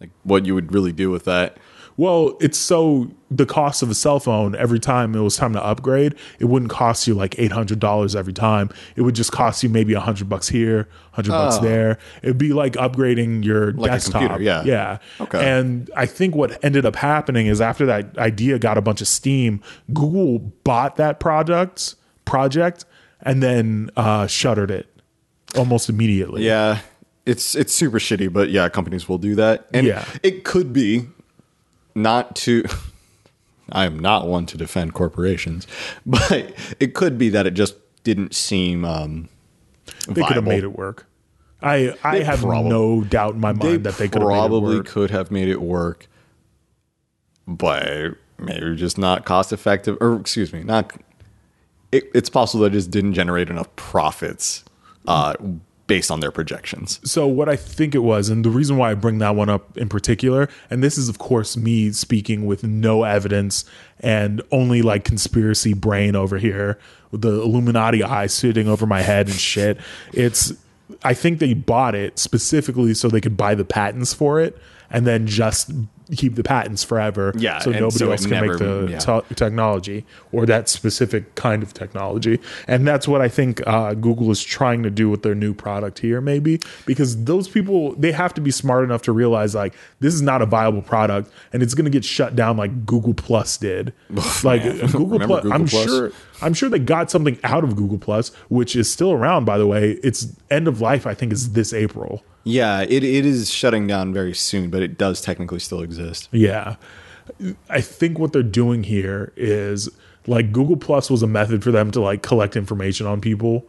Speaker 3: like what you would really do with that.
Speaker 2: Well, it's so the cost of a cell phone every time it was time to upgrade, it wouldn't cost you like eight hundred dollars every time. It would just cost you maybe a hundred bucks here, hundred bucks there. It'd be like upgrading your
Speaker 3: Like a
Speaker 2: desktop.
Speaker 3: computer, yeah.
Speaker 2: yeah.
Speaker 3: Okay.
Speaker 2: And I think what ended up happening is after that idea got a bunch of steam, Google bought that product project and then uh, shuttered it almost immediately.
Speaker 3: Yeah. It's it's super shitty, but yeah, companies will do that. And
Speaker 2: Yeah.
Speaker 3: it could be not to I am not one to defend corporations, but it could be that it just didn't seem um
Speaker 2: they could have made it work. I I
Speaker 3: They
Speaker 2: have
Speaker 3: probab-
Speaker 2: no doubt in my
Speaker 3: they
Speaker 2: mind that they could have
Speaker 3: probably could have made it work, but maybe just not cost effective, or excuse me, not. It, it's possible that it just didn't generate enough profits uh, based on their projections.
Speaker 2: So what I think it was, and the reason why I bring that one up in particular, and this is of course me speaking with no evidence and only like conspiracy brain over here with the Illuminati eye sitting over my head and shit. It's I think they bought it specifically so they could buy the patents for it and then just keep the patents forever.
Speaker 3: Yeah,
Speaker 2: so nobody
Speaker 3: so
Speaker 2: else can
Speaker 3: never-
Speaker 2: make the
Speaker 3: yeah.
Speaker 2: te- technology or that specific kind of technology. And that's what I think uh, Google is trying to do with their new product here, maybe because those people they have to be smart enough to realize like this is not a viable product and it's going to get shut down like Google Plus did. like Google Plus,
Speaker 3: Google
Speaker 2: I'm
Speaker 3: Plus?
Speaker 2: sure. I'm sure they got something out of Google Plus, which is still around, by the way. Its end of life, I think, is this April.
Speaker 3: Yeah, it, it is shutting down very soon, but it does technically still exist.
Speaker 2: Yeah. I think what they're doing here is like Google Plus was a method for them to like collect information on people,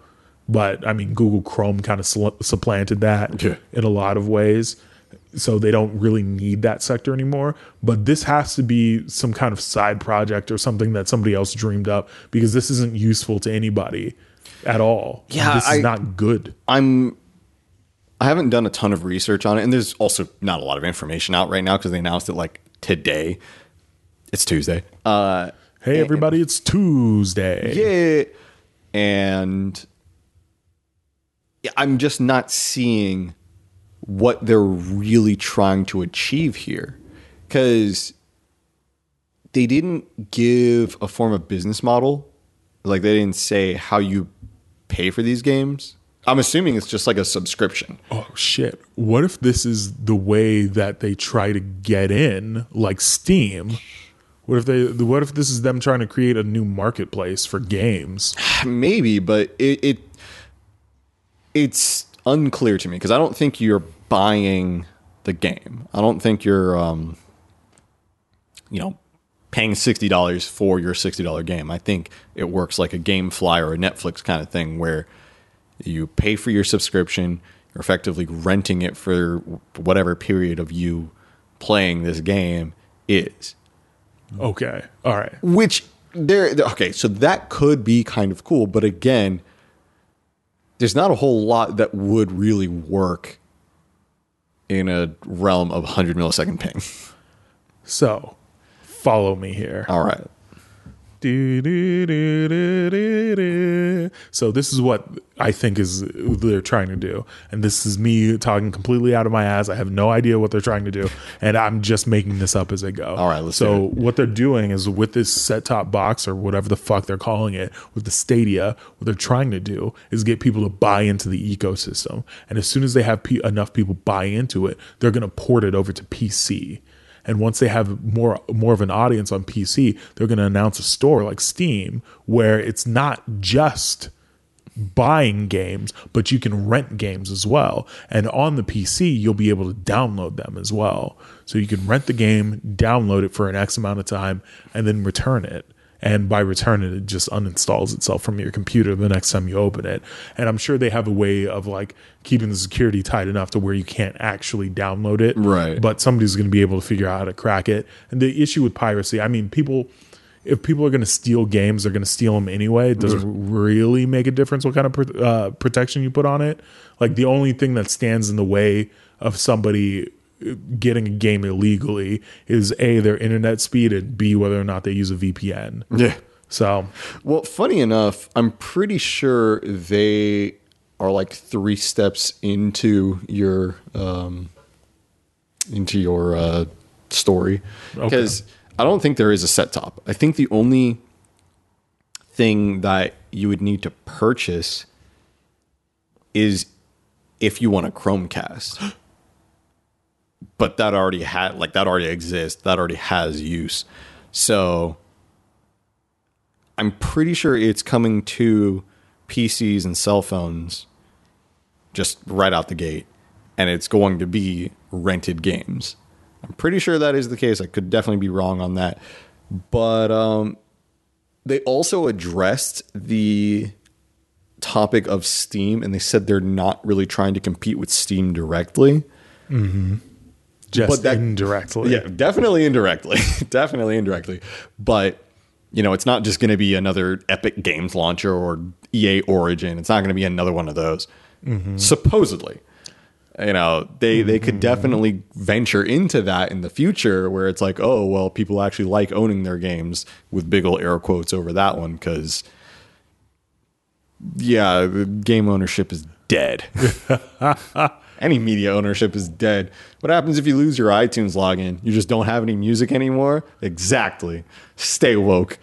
Speaker 2: but I mean Google Chrome kind of sl- supplanted that
Speaker 3: Yeah.
Speaker 2: in a lot of ways. So they don't really need that sector anymore, but this has to be some kind of side project or something that somebody else dreamed up because this isn't useful to anybody at all.
Speaker 3: Yeah,
Speaker 2: this is
Speaker 3: I-
Speaker 2: not good.
Speaker 3: I'm I haven't done a ton of research on it, and there's also not a lot of information out right now because they announced it like today. It's Tuesday. Uh,
Speaker 2: Hey everybody, it's Tuesday.
Speaker 3: yeah, and I'm just not seeing what they're really trying to achieve here because they didn't give a form of business model. Like they didn't say how you pay for these games. I'm assuming it's just like a subscription.
Speaker 2: oh shit what if this is the way that they try to get in like steam what if they what if this is them trying to create a new marketplace for games
Speaker 3: Maybe, but it, it it's unclear to me because I don't think you're buying the game. I don't think you're um you know paying sixty dollars for your sixty dollar game. I think it works like a GameFly or a Netflix kind of thing where you pay for your subscription, You're effectively renting it for whatever period of you playing this game is.
Speaker 2: Okay. All right.
Speaker 3: Which there okay, so that could be kind of cool, but again, there's not a whole lot that would really work in a realm of 100 millisecond ping.
Speaker 2: So, follow me here.
Speaker 3: All right.
Speaker 2: So this is what I think is they're trying to do, and this is me talking completely out of my ass. I have no idea what they're trying to do, and I'm just making this up as I go.
Speaker 3: All right, let's
Speaker 2: so what they're doing is with this set top box or whatever the fuck they're calling it, with the Stadia, what they're trying to do is get people to buy into the ecosystem, and as soon as they have pe- enough people buy into it, they're going to port it over to PC. And once they have more more of an audience on PC, they're going to announce a store like Steam where it's not just buying games, but you can rent games as well. And on the PC, you'll be able to download them as well. So you can rent the game, download it for an X amount of time, and then return it. And by return it, it just uninstalls itself from your computer the next time you open it. And I'm sure they have a way of like keeping the security tight enough to where you can't actually download it.
Speaker 3: Right.
Speaker 2: But somebody's going to be able to figure out how to crack it. And the issue with piracy, I mean, people if people are going to steal games, they're going to steal them anyway. It doesn't really make a difference what kind of pr- uh, protection you put on it. Like the only thing that stands in the way of somebody getting a game illegally is a their internet speed and b whether or not they use a VPN.
Speaker 3: Yeah.
Speaker 2: So
Speaker 3: Well, funny enough, I'm pretty sure they are like three steps into your um, into your uh, story because I don't think there is a set top. I think the only thing that you would need to purchase is if you want a Chromecast. But that already had like that already exists. That already has use. So I'm pretty sure it's coming to PCs and cell phones just right out the gate, and it's going to be rented games. I'm pretty sure that is the case. I could definitely be wrong on that, but um, they also addressed the topic of Steam, and they said they're not really trying to compete with Steam directly.
Speaker 2: Just
Speaker 3: But that-
Speaker 2: indirectly.
Speaker 3: Yeah, definitely indirectly. definitely indirectly. But, you know, it's not just going to be another Epic Games launcher or EA Origin. It's not going to be another one of those. Mm-hmm. Supposedly. You know, they, they could mm-hmm. definitely venture into that in the future where it's like, oh, well, people actually like owning their games with big old air quotes over that one because, yeah, the game ownership is dead. any media ownership is dead. What happens if you lose your iTunes login? You just don't have any music anymore? Exactly. Stay woke.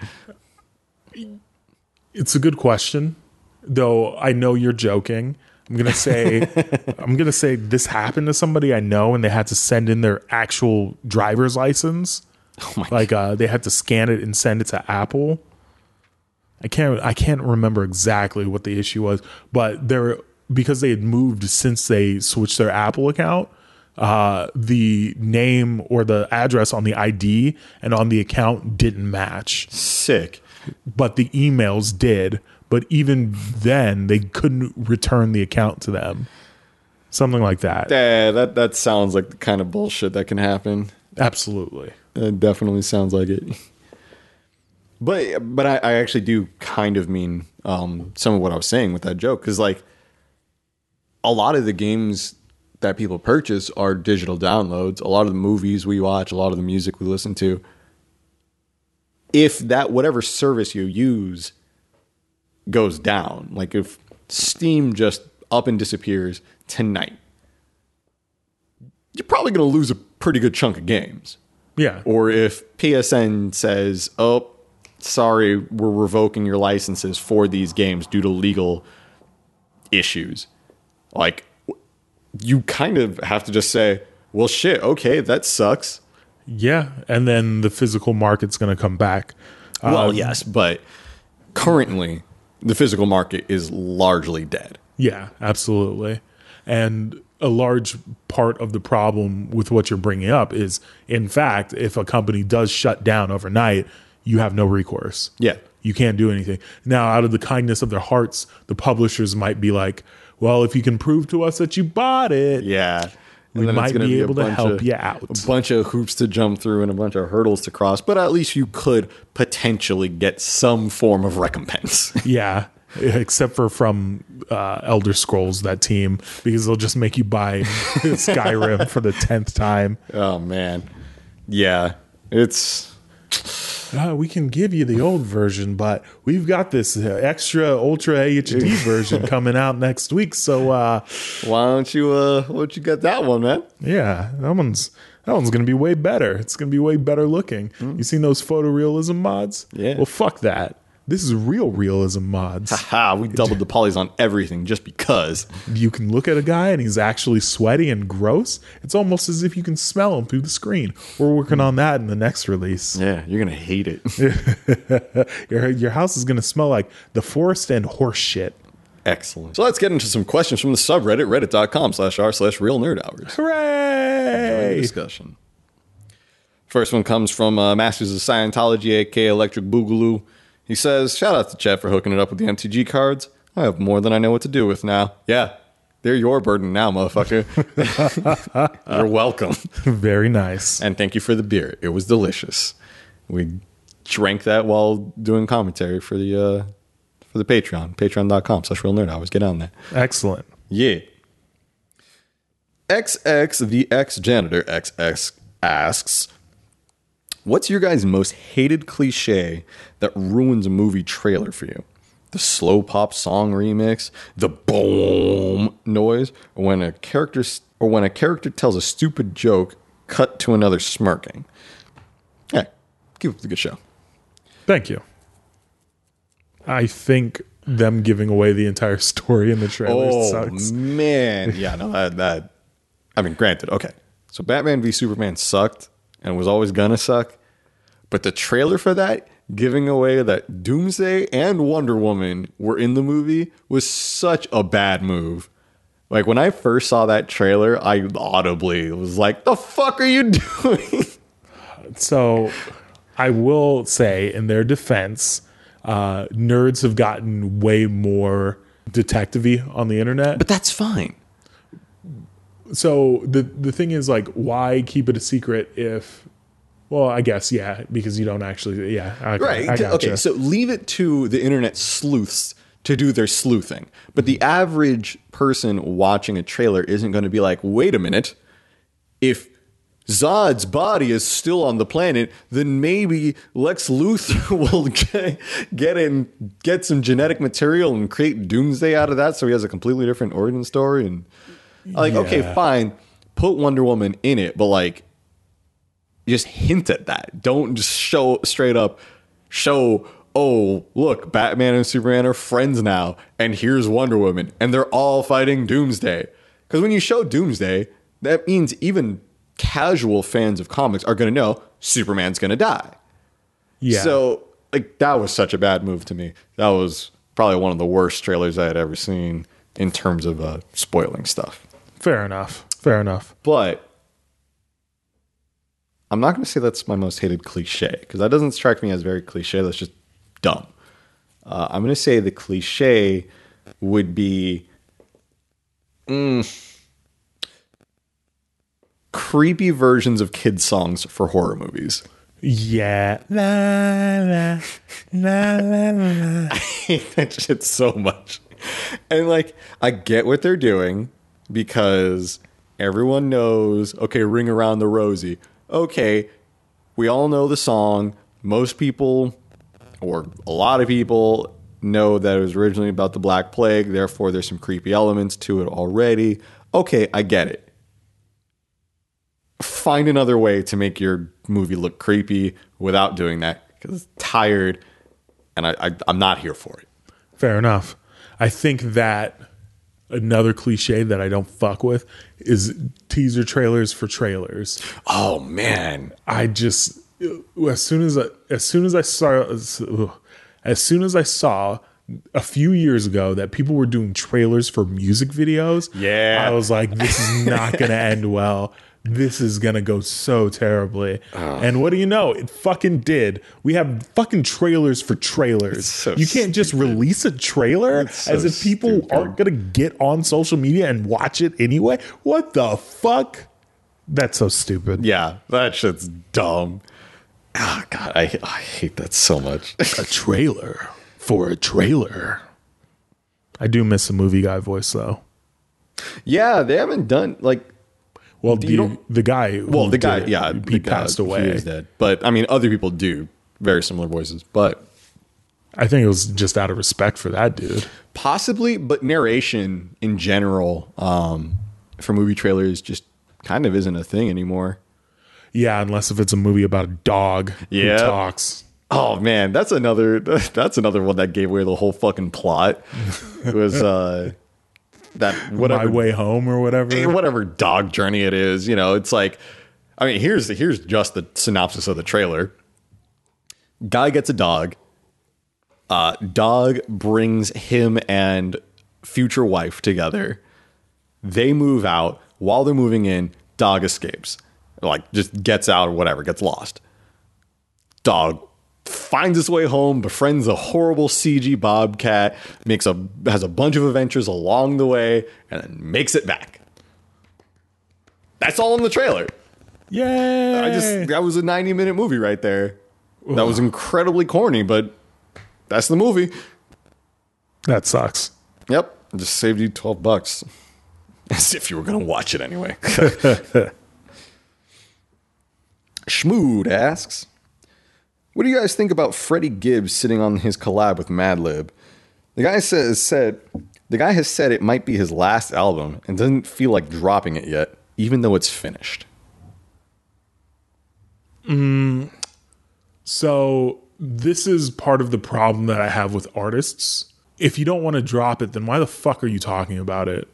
Speaker 2: It's a good question, though. I know you're joking. I'm gonna say, I'm gonna say this happened to somebody I know, and they had to send in their actual driver's license.
Speaker 3: my
Speaker 2: like uh, they had to scan it and send it to Apple. I can't, I can't remember exactly what the issue was, but they're because they had moved since they switched their Apple account. Uh, the name or the address on the ID and on the account didn't match
Speaker 3: Sick.
Speaker 2: but the emails did. But even then, they couldn't return the account to them. Something like that.
Speaker 3: Yeah, that, that sounds like the kind of bullshit that can happen.
Speaker 2: Absolutely.
Speaker 3: It definitely sounds like it. But but I, I actually do kind of mean um, some of what I was saying with that joke because like a lot of the games that people purchase are digital downloads. A lot of the movies we watch, a lot of the music we listen to. If that whatever service you use goes down, like if Steam just up and disappears tonight, you're probably going to lose a pretty good chunk of games
Speaker 2: Yeah.
Speaker 3: or if PSN says, "Oh, sorry, we're revoking your licenses for these games due to legal issues," like you kind of have to just say, "Well, shit, okay, that sucks."
Speaker 2: Yeah. And then the physical market's going to come back.
Speaker 3: well,
Speaker 2: Um,
Speaker 3: yes, but currently the physical market is largely dead.
Speaker 2: Yeah, absolutely. And a large part of the problem with what you're bringing up is, in fact, if a company does shut down overnight, you have no recourse.
Speaker 3: Yeah.
Speaker 2: You can't do anything. Now, out of the kindness of their hearts, the publishers might be like, well, if you can prove to us that you bought it,
Speaker 3: Yeah.
Speaker 2: We might
Speaker 3: gonna
Speaker 2: be able to help
Speaker 3: of-
Speaker 2: you out.
Speaker 3: A bunch of hoops to jump through and a bunch of hurdles to cross, but at least you could potentially get some form of recompense.
Speaker 2: Yeah, except for from uh, Elder Scrolls, that team, because they'll just make you buy Skyrim for the tenth time.
Speaker 3: oh man. Yeah. It's
Speaker 2: Uh, we can give you the old version, but we've got this uh, extra ultra HD version coming out next week. So uh,
Speaker 3: why don't you uh why don't you get that one, man?
Speaker 2: yeah, that one's that one's gonna be way better. It's gonna be way better looking. You seen those photorealism mods?
Speaker 3: Yeah.
Speaker 2: Well, fuck that. This is real realism mods.
Speaker 3: Ha, we doubled the polys on everything just because.
Speaker 2: you can look at a guy and he's actually sweaty and gross. It's almost as if you can smell him through the screen. We're working on that in the next release.
Speaker 3: Yeah, you're gonna hate it.
Speaker 2: Your, your house is going to smell like the forest and horse shit.
Speaker 3: Excellent. So let's get into some questions from the subreddit, reddit.com slash r slash real nerd hours.
Speaker 2: Hooray!
Speaker 3: discussion. First one comes from uh, Masters of Scientology, aka Electric Boogaloo. He says, Shout out to Chet for hooking it up with the MTG cards. I have more than I know what to do with now. Yeah, they're your burden now, motherfucker. You're welcome.
Speaker 2: Very nice.
Speaker 3: And thank you for the beer. It was delicious. We drank that while doing commentary for the uh, for the Patreon. Patreon.com slash real nerd I always Get on there.
Speaker 2: Excellent.
Speaker 3: Yeah. XX the ex janitor XX asks, What's your guys' most hated cliche that ruins a movie trailer for you? The slow pop song remix, the boom noise, or when a character or when a character tells a stupid joke cut to another smirking. Yeah, keep up the good show.
Speaker 2: Thank you. I think them giving away the entire story in the trailer
Speaker 3: Oh
Speaker 2: sucks.
Speaker 3: man, yeah, no, that, that. I mean, granted, okay. So Batman v Superman sucked and was always gonna suck, but the trailer for that, giving away that Doomsday and Wonder Woman were in the movie, was such a bad move. Like when I first saw that trailer, I audibly was like, "The fuck are you doing?"
Speaker 2: So I will say, in their defense, uh, nerds have gotten way more detective on the internet.
Speaker 3: But that's fine.
Speaker 2: So the the thing is like why keep it a secret if well i guess yeah because you don't actually yeah okay,
Speaker 3: Right.
Speaker 2: I gotcha.
Speaker 3: Okay. So leave it to the internet sleuths to do their sleuthing. But the average person watching a trailer isn't going to be like, wait a minute. If Zod's body is still on the planet, then maybe Lex Luthor will get, get in, get some genetic material and create Doomsday out of that, so he has a completely different origin story. And like, okay, fine, put Wonder Woman in it, but like, just hint at that. Don't just show straight up show, oh, look, Batman and Superman are friends now, and here's Wonder Woman, and they're all fighting Doomsday. Because when you show Doomsday, that means even casual fans of comics are going to know Superman's going to die.
Speaker 2: yeah
Speaker 3: So, like, that was such a bad move to me. That was probably one of the worst trailers I had ever seen in terms of uh, spoiling stuff.
Speaker 2: Fair enough fair enough
Speaker 3: But I'm not going to say that's my most hated cliche because that doesn't strike me as very cliche. That's just dumb. Uh, I'm going to say the cliche would be mm, creepy versions of kid songs for horror movies.
Speaker 2: yeah la, la, la, la.
Speaker 3: hate that shit so much. And like, I get what they're doing because everyone knows, okay, ring around the rosy. Okay, we all know the song. Most people, or a lot of people, know that it was originally about the Black Plague. Therefore, there's some creepy elements to it already. Okay, I get it. Find another way to make your movie look creepy without doing that because tired and I, I, I'm not here for it.
Speaker 2: fair enough i think that another cliche that i don't fuck with is teaser trailers for trailers.
Speaker 3: Oh man,
Speaker 2: I just as soon as I, as soon as I saw as soon as I saw a few years ago that people were doing trailers for music videos,
Speaker 3: Yeah.
Speaker 2: I was like, this is not going to end well this is gonna go so terribly. Ah. And what do you know? It fucking did. We have fucking trailers for trailers.
Speaker 3: so
Speaker 2: you can't just release a trailer
Speaker 3: so
Speaker 2: as if people
Speaker 3: stupid.
Speaker 2: aren't gonna get on social media and watch it anyway. What the fuck? That's so stupid.
Speaker 3: Yeah, that shit's dumb. Oh, God, I, I hate that so much.
Speaker 2: A trailer for a trailer. I do miss a movie guy voice though.
Speaker 3: yeah, they haven't done like
Speaker 2: Well,
Speaker 3: you
Speaker 2: the, guy,
Speaker 3: well, the guy,
Speaker 2: it,
Speaker 3: yeah,
Speaker 2: he
Speaker 3: the guy-
Speaker 2: passed away.
Speaker 3: He is dead. But I mean, other people do very similar voices, but
Speaker 2: I think it was just out of respect for that dude.
Speaker 3: possibly. But narration in general um, for movie trailers just kind of isn't a thing anymore.
Speaker 2: Yeah, unless if it's a movie about a dog
Speaker 3: Yeah.
Speaker 2: who talks.
Speaker 3: Oh man, that's another that's another one that gave away the whole fucking plot. It was uh that whatever
Speaker 2: My way home or whatever.
Speaker 3: whatever dog journey it is, you know, it's like I mean, here's here's just the synopsis of the trailer. Guy gets a dog. Uh dog brings him and future wife together. They move out. While they're moving in, dog escapes. Like just gets out or whatever, gets lost. Dog finds its way home, befriends a horrible CG bobcat, makes a has a bunch of adventures along the way, and then makes it back. That's all in the trailer.
Speaker 2: Yay!
Speaker 3: I just that was a 90 minute movie right there. That was incredibly corny, but that's the movie.
Speaker 2: that sucks.
Speaker 3: Yep. Just saved you 12 bucks. As if you were going to watch it anyway. Schmood asks, What do you guys think about Freddie Gibbs sitting on his collab with Madlib? The guy says said the guy has said it might be his last album and doesn't feel like dropping it yet, even though it's finished.
Speaker 2: So this is part of the problem that I have with artists. If you don't want to drop it, then why the fuck are you talking about it?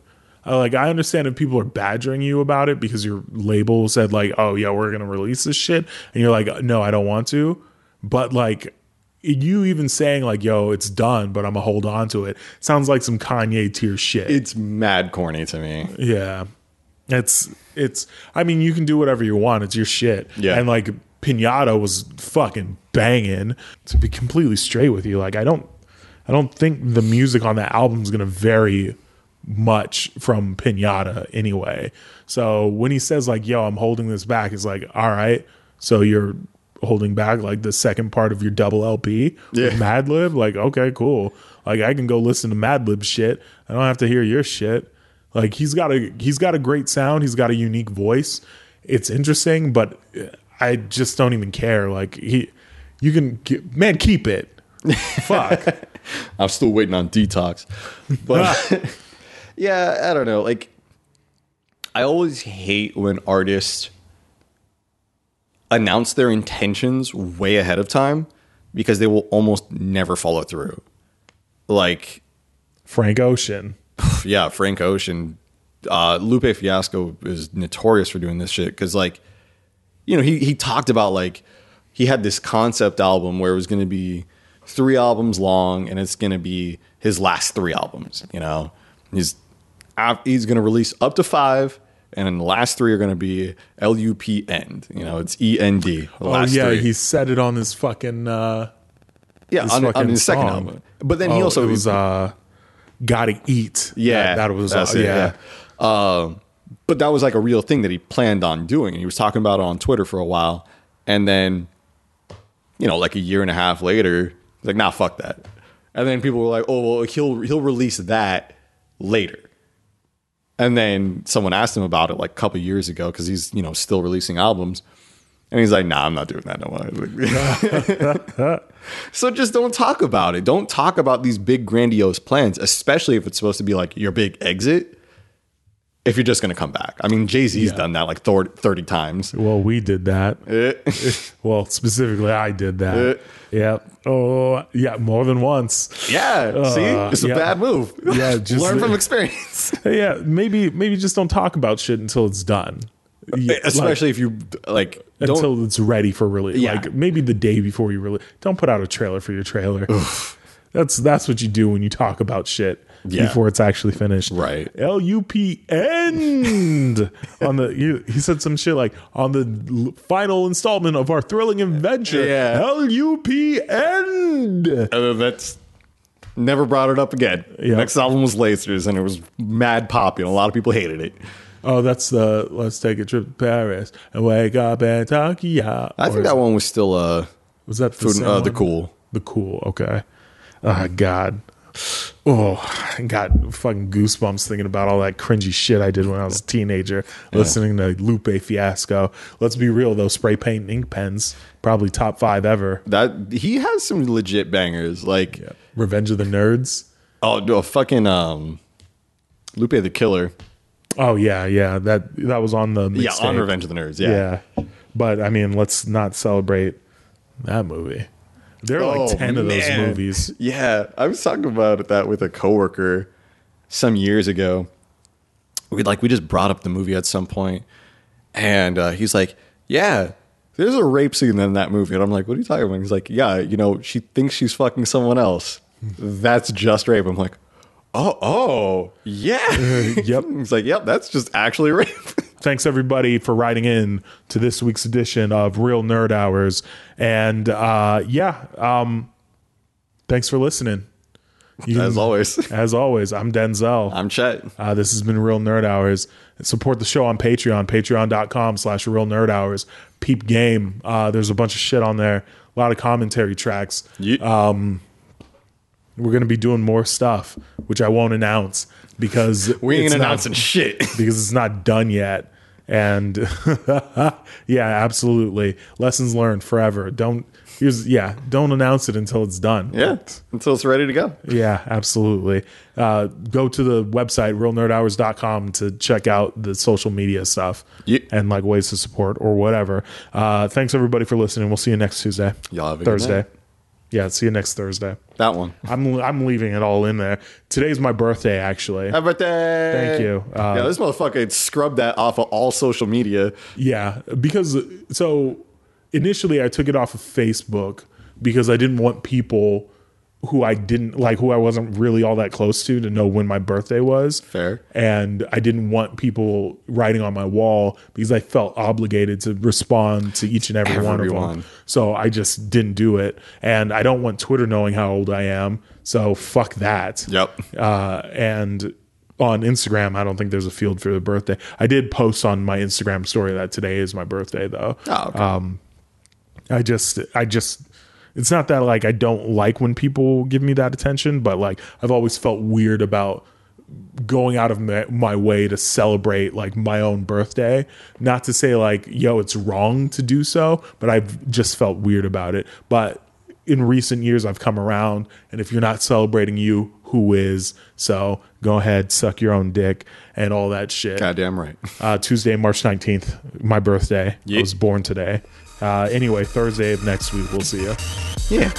Speaker 2: Uh, like I understand if people are badgering you about it because your label said like, "Oh yeah, we're gonna release this shit," and you're like, "No, I don't want to." But like, you even saying like, "Yo, it's done," but I'm gonna hold on to it, sounds like some Kanye tier shit.
Speaker 3: It's mad corny to me.
Speaker 2: Yeah. It's it's I mean you can do whatever you want. It's your shit.
Speaker 3: Yeah.
Speaker 2: And like Pinata was fucking banging to be completely straight with you. Like I don't I don't think the music on that album is to vary much from Pinata anyway. So when he says like yo I'm holding this back it's like all right. So you're holding back like the second part of your double LP
Speaker 3: Yeah.
Speaker 2: with Madlib like okay cool. Like I can go listen to Madlib shit. I don't have to hear your shit. Like he's got a he's got a great sound. He's got a unique voice. It's interesting, but I just don't even care. Like he, you can man keep it. Fuck.
Speaker 3: I'm still waiting on detox. But yeah, I don't know. Like, I always hate when artists announce their intentions way ahead of time because they will almost never follow through. Like,
Speaker 2: Frank Ocean.
Speaker 3: yeah, Frank Ocean, uh, Lupe Fiasco is notorious for doing this shit because, like, you know, he he talked about like he had this concept album where it was going to be three albums long and it's going to be his last three albums. You know, he's he's going to release up to five. And then the last three are going to be L U P end. You know, it's E N D.
Speaker 2: Oh
Speaker 3: last
Speaker 2: yeah,
Speaker 3: three.
Speaker 2: he said it on his fucking uh
Speaker 3: yeah
Speaker 2: his
Speaker 3: on, on
Speaker 2: fucking
Speaker 3: his second album. But then he
Speaker 2: oh,
Speaker 3: also
Speaker 2: it was uh Gotta Eat.
Speaker 3: Yeah,
Speaker 2: That, that was uh,
Speaker 3: it,
Speaker 2: yeah.
Speaker 3: Um, but that was like a real thing that he planned on doing. And he was talking about it on Twitter for a while, and then, you know, like a year and a half later, he's like, "Nah, fuck that." And then people were like, "Oh, well, he'll he'll release that later." And then someone asked him about it like a couple years ago because he's you know still releasing albums, and he's like, "Nah, I'm not doing that no more." So just don't talk about it. Don't talk about these big grandiose plans, especially if it's supposed to be like your big exit. If you're just going to come back. I mean, Jay Z's
Speaker 2: Yeah.
Speaker 3: done that like 30 times.
Speaker 2: Well, we did that.
Speaker 3: Eh.
Speaker 2: Well, specifically, I did that.
Speaker 3: Uh,
Speaker 2: yeah. Oh, yeah, more than once.
Speaker 3: yeah. See? It's a
Speaker 2: yeah.
Speaker 3: bad move.
Speaker 2: Yeah, just-
Speaker 3: Learn from experience.
Speaker 2: Yeah, maybe maybe just don't talk about shit until it's done. Yeah,
Speaker 3: especially if you like
Speaker 2: like,
Speaker 3: don't
Speaker 2: until it's ready for release.
Speaker 3: Yeah.
Speaker 2: Like maybe the day before you release. Don't put out a trailer for your trailer. That's that's what you do when you talk about shit
Speaker 3: Yeah.
Speaker 2: before it's actually finished.
Speaker 3: Right.
Speaker 2: L U P end on the. You, he said some shit like on the l- final installment of our thrilling adventure.
Speaker 3: Yeah.
Speaker 2: L U P end.
Speaker 3: Uh, that's never brought it up again.
Speaker 2: Yeah.
Speaker 3: Next album was Lasers, and it was mad poppy, and a lot of people hated it.
Speaker 2: Oh, that's the let's take a trip to Paris and wake up in Tokyo.
Speaker 3: I think that one was still uh,
Speaker 2: was that the,
Speaker 3: food, uh, the cool.
Speaker 2: The cool. Okay. Oh God. Oh, I got fucking goosebumps thinking about all that cringy shit I did when I was a teenager, listening to Lupe Fiasco. Let's be real though, spray paint and ink pens, probably top five ever.
Speaker 3: That he has some legit bangers, like
Speaker 2: Revenge of the Nerds.
Speaker 3: oh, no, fucking um, Lupe the Killer.
Speaker 2: Oh yeah, yeah. That that was on the
Speaker 3: Yeah, on. Revenge of the Nerds. Yeah,
Speaker 2: Yeah. But I mean, let's not celebrate that movie. There are
Speaker 3: Oh,
Speaker 2: like ten of those
Speaker 3: man.
Speaker 2: movies.
Speaker 3: Yeah, I was talking about that with a coworker some years ago. We like we just brought up the movie at some point, and uh, he's like, "Yeah, there's a rape scene in that movie," and I'm like, "What are you talking about?" He's like, "Yeah, you know, she thinks she's fucking someone else. That's just rape." I'm like, "Oh, oh, yeah."
Speaker 2: Yep.
Speaker 3: He's like, "Yep, that's just actually rape."
Speaker 2: Thanks everybody for writing in to this week's edition of Real Nerd Hours. And uh yeah, um thanks for listening. You
Speaker 3: As always,
Speaker 2: As always, I'm Denzel.
Speaker 3: I'm Chet.
Speaker 2: Uh, this has been Real Nerd Hours. Support the show on Patreon, patreon.com slash Real Nerd Hours. Peep Game. Uh, there's a bunch of shit on there. A lot of commentary tracks.
Speaker 3: You,
Speaker 2: We're going to be doing more stuff, which I won't announce because
Speaker 3: we ain't
Speaker 2: it's not-
Speaker 3: announcing shit.
Speaker 2: because it's not done yet. And yeah, absolutely. Lessons learned forever. Don't here's yeah, don't announce it until it's done.
Speaker 3: yeah, until it's ready to go.
Speaker 2: Yeah, absolutely. Uh, go to the website realnerdhours.com to check out the social media stuff
Speaker 3: Yeah.
Speaker 2: and like ways to support or whatever. Uh, thanks everybody for listening. We'll see you next Tuesday.
Speaker 3: Y'all have a good
Speaker 2: Thursday. Yeah, see you next Thursday.
Speaker 3: That one.
Speaker 2: I'm I'm leaving it all in there. Today's my birthday actually.
Speaker 3: Happy birthday!
Speaker 2: Thank you. Uh,
Speaker 3: yeah, this motherfucker scrubbed that off of all social media.
Speaker 2: Yeah, because so initially I took it off of Facebook because I didn't want people who I didn't like who I wasn't really all that close to to know when my birthday was.
Speaker 3: Fair.
Speaker 2: And I didn't want people writing on my wall because I felt obligated to respond to each and every one of them. So I just didn't do it. And I don't want Twitter knowing how old I am. So fuck that.
Speaker 3: Yep.
Speaker 2: Uh, and on Instagram, I don't think there's a field for the birthday. I did post on my Instagram story that today is my birthday, though.
Speaker 3: Oh, okay.
Speaker 2: Um, I just, I just, it's not that like I don't like when people give me that attention, but like I've always felt weird about going out of my, my way to celebrate like my own birthday. Not to say like, yo, it's wrong to do so, but I've just felt weird about it. But in recent years, I've come around, and if you're not celebrating you, who is? So go ahead, suck your own dick and all that shit
Speaker 3: Goddamn right.
Speaker 2: uh, Tuesday, March 19th, my birthday. I was born today. Uh, anyway, Thursday of next week, we'll see you.
Speaker 3: Yeah.